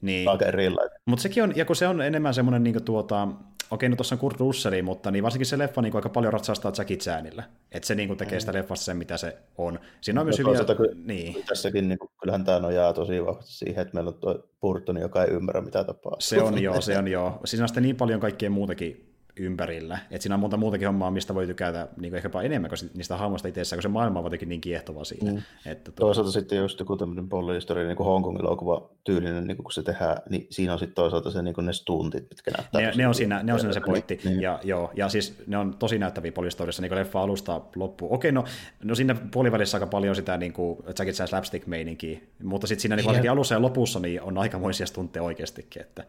Niin. Aika erilainen. Mutta sekin on, ja kun se on enemmän semmoinen niin tuota, okei, no tuossa on Kurt Russell, mutta niin varsinkin se leffa niin aika paljon ratsastaa Jackie Chanilla. Että se niin tekee mm. sitä leffasta sen, mitä se on. Siinä on no, myös hyviä... Kyllä, niin. Tässäkin niin kuin, kyllähän tämä nojaa tosi vahvasti siihen, että meillä on tuo Burton, joka ei ymmärrä, mitä tapaa. Se on joo, se on joo. Siinä on sitten niin paljon kaikkea muutakin ympärillä. Et siinä on monta muutakin hommaa, mistä voi tykätä niin ehkäpä enemmän kuin niistä hahmoista itsessään, kun se maailma on jotenkin niin kiehtova siinä. Mm. Että tuo... Toisaalta sitten just joku tämmöinen pollihistori, niin kuin Hongkongin elokuva tyylinen, niin kun se tehdään, niin siinä on sitten toisaalta se, niin kuin ne stuntit, mitkä näyttää. Ne, ne on siinä, ne on siinä se pointti. Niin, ja, joo, ja siis ne on tosi näyttäviä pollistorissa, niin kuin leffa alusta loppuun. Okei, no, no siinä puolivälissä aika paljon sitä niin kuin Jackie Chan slapstick-meininkiä, mutta sitten siinä niin varsinkin alussa ja lopussa niin on aikamoisia stuntteja oikeastikin. Että...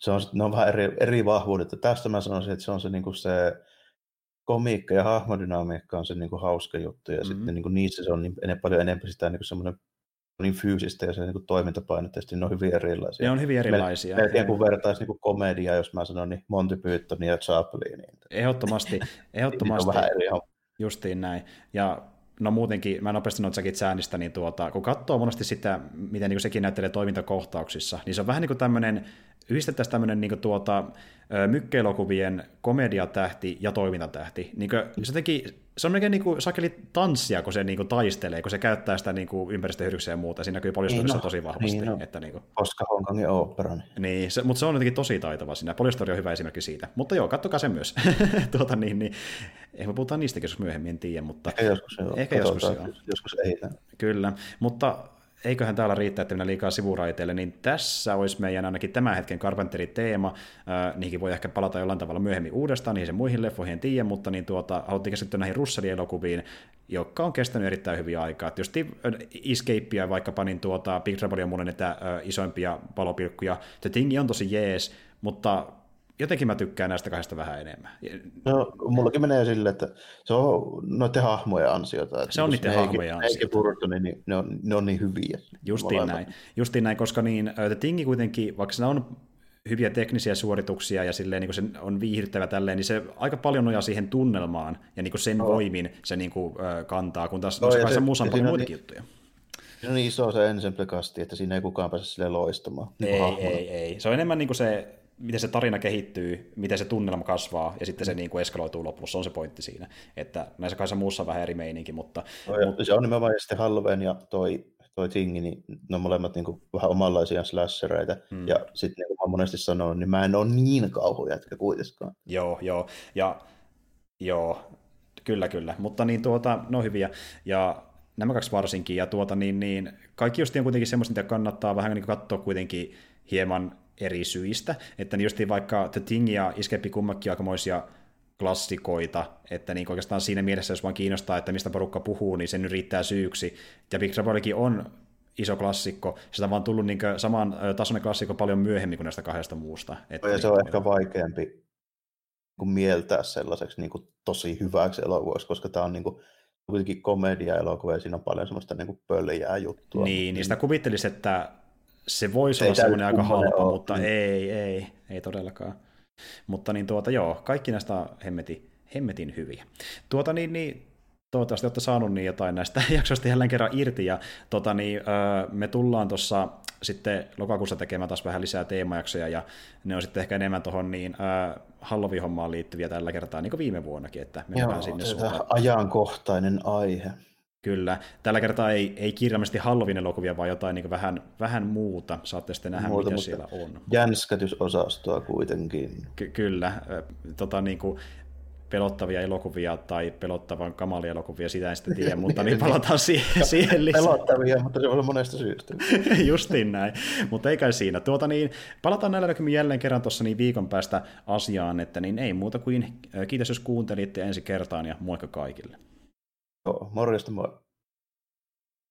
Se on, ne on vähän eri, eri vahvuudet. Tästä mä sanoisin, että se on se, niin kuin se komiikka ja hahmodynamiikka on se niin kuin hauska juttu, ja mm-hmm. sitten niin kuin niissä se on niin, enemmän, paljon enemmän sitä niin kuin semmoinen niin fyysistä ja se niin toimintapainotteisesti, ne on hyvin erilaisia. Ne on hyvin erilaisia. Melkein kuin vertaisi niin kuin komedia, jos mä sanon, niin Monty Python ja Chaplinin. Ehdottomasti, *laughs* ehdottomasti. on vähän eri Justiin näin. Ja no muutenkin, mä nopeasti noin Jackie Chanista, niin tuota, kun katsoo monesti sitä, miten niin sekin näyttelee toimintakohtauksissa, niin se on vähän niin kuin tämmöinen, yhdistettäisiin tämmöinen niin tuota, mykkeelokuvien komediatähti ja toimintatähti. Niin kuin, se, teki, se on melkein niin kuin sakeli tanssia, kun se niin kuin taistelee, kun se käyttää sitä niin kuin ympäristöhyödyksiä ja muuta. Siinä kyllä paljon niin no, tosi vahvasti. Niin no. että niin kuin... Koska Hongkongin opera. Niin, niin se, mutta se on jotenkin tosi taitava siinä. Polistori on hyvä esimerkki siitä. Mutta joo, kattokaa se myös. *laughs* tuota, niin, niin. Ehkä me puhutaan niistäkin joskus myöhemmin, en tiedä. Mutta... Ehkä joskus, joo. Ehkä joskus, joo. joskus ei. Kyllä, mutta eiköhän täällä riittää, että mennään liikaa sivuraiteille, niin tässä olisi meidän ainakin tämän hetken Carpenterin teema. Äh, niihinkin voi ehkä palata jollain tavalla myöhemmin uudestaan, niihin sen muihin leffoihin en tiedä, mutta niin tuota, haluttiin keskittyä näihin Russellin elokuviin, jotka on kestänyt erittäin hyviä aikaa. Just Escapea vaikkapa, niin tuota, Big Trouble on mulle näitä äh, isoimpia palopilkkuja. The Thing on tosi jees, mutta jotenkin mä tykkään näistä kahdesta vähän enemmän. No, mullakin menee silleen, että se on noiden hahmojen ansiota. Että se on niiden hahmojen ansiota. Burton, niin ne on, ne on niin hyviä. Justiin molemmat. näin. Justiin näin, koska niin, The Tingi kuitenkin, vaikka se on hyviä teknisiä suorituksia ja silleen, niin kuin se on viihdyttävä tälleen, niin se aika paljon nojaa siihen tunnelmaan ja niin kuin sen no. voimin se niin kuin, kantaa, kun taas no, se, se muussa on paljon muitakin niin, juttuja. Se on niin iso se ensemble-kasti, että siinä ei kukaan pääse sille loistamaan. Niin ei, ei, ei. Se on enemmän niin kuin se miten se tarina kehittyy, miten se tunnelma kasvaa, ja sitten se mm. niin kuin eskaloituu lopussa, on se pointti siinä. Että näissä kanssa muussa on vähän eri meininki, mutta... No, mutta... Se on nimenomaan, ja sitten Halloween ja toi, toi Tingi, niin ne on molemmat niin kuin vähän omanlaisia slashereita, mm. ja sitten niin kuin mä monesti sanon, niin mä en ole niin kauhujätkä kuitenkaan. Joo, joo, ja joo, kyllä, kyllä, mutta niin tuota, no hyviä, ja nämä kaksi varsinkin, ja tuota niin, niin kaikki just on kuitenkin semmoista, mitä kannattaa vähän niin katsoa kuitenkin hieman eri syistä, että niin justiin vaikka The Thing ja Escape kummakin aikamoisia klassikoita, että niin oikeastaan siinä mielessä, jos vaan kiinnostaa, että mistä porukka puhuu, niin se nyt riittää syyksi. Ja Big Trouble on iso klassikko, sitä on vaan tullut niin saman tasoinen klassikko paljon myöhemmin kuin näistä kahdesta muusta. Että ja se on niin, ehkä vaikeampi kuin mieltää sellaiseksi niin kuin tosi hyväksi elokuvaksi, koska tämä on niin kuin, kuitenkin komedia-elokuva ja siinä on paljon semmoista niin kuin pöljää juttua. Niin, niin sitä kuvittelisi, että se voisi olla semmoinen aika halpa, ole. mutta mm. ei, ei, ei todellakaan. Mutta niin tuota, joo, kaikki näistä hemmetin, hemmetin hyviä. Tuota niin, niin toivottavasti olette saanut niin jotain näistä *laughs* jaksoista jälleen kerran irti, ja tota, niin, öö, me tullaan tuossa sitten lokakuussa tekemään taas vähän lisää teemajaksoja, ja ne on sitten ehkä enemmän tuohon niin, öö, Halloween-hommaan liittyviä tällä kertaa, niin kuin viime vuonnakin, että mennään Joo, sinne suuntaan. ajankohtainen aihe. Kyllä. Tällä kertaa ei, ei kirjallisesti Halloween-elokuvia, vaan jotain niin vähän, vähän muuta. Saatte sitten nähdä, muuta, mitä siellä on. Jänskätysosastoa kuitenkin. Ky- kyllä. Tota, niin kuin pelottavia elokuvia tai pelottavan kamalia elokuvia, sitä en sitten tiedä, *laughs* mutta niin palataan siihen, siihen lisää. Pelottavia, mutta se on monesta syystä. *laughs* Justiin näin, mutta ei kai siinä. Tuota niin, palataan näillä näkymin jälleen kerran tuossa niin viikon päästä asiaan, että niin ei muuta kuin kiitos jos kuuntelitte ensi kertaan ja moikka kaikille. Morjesta moi.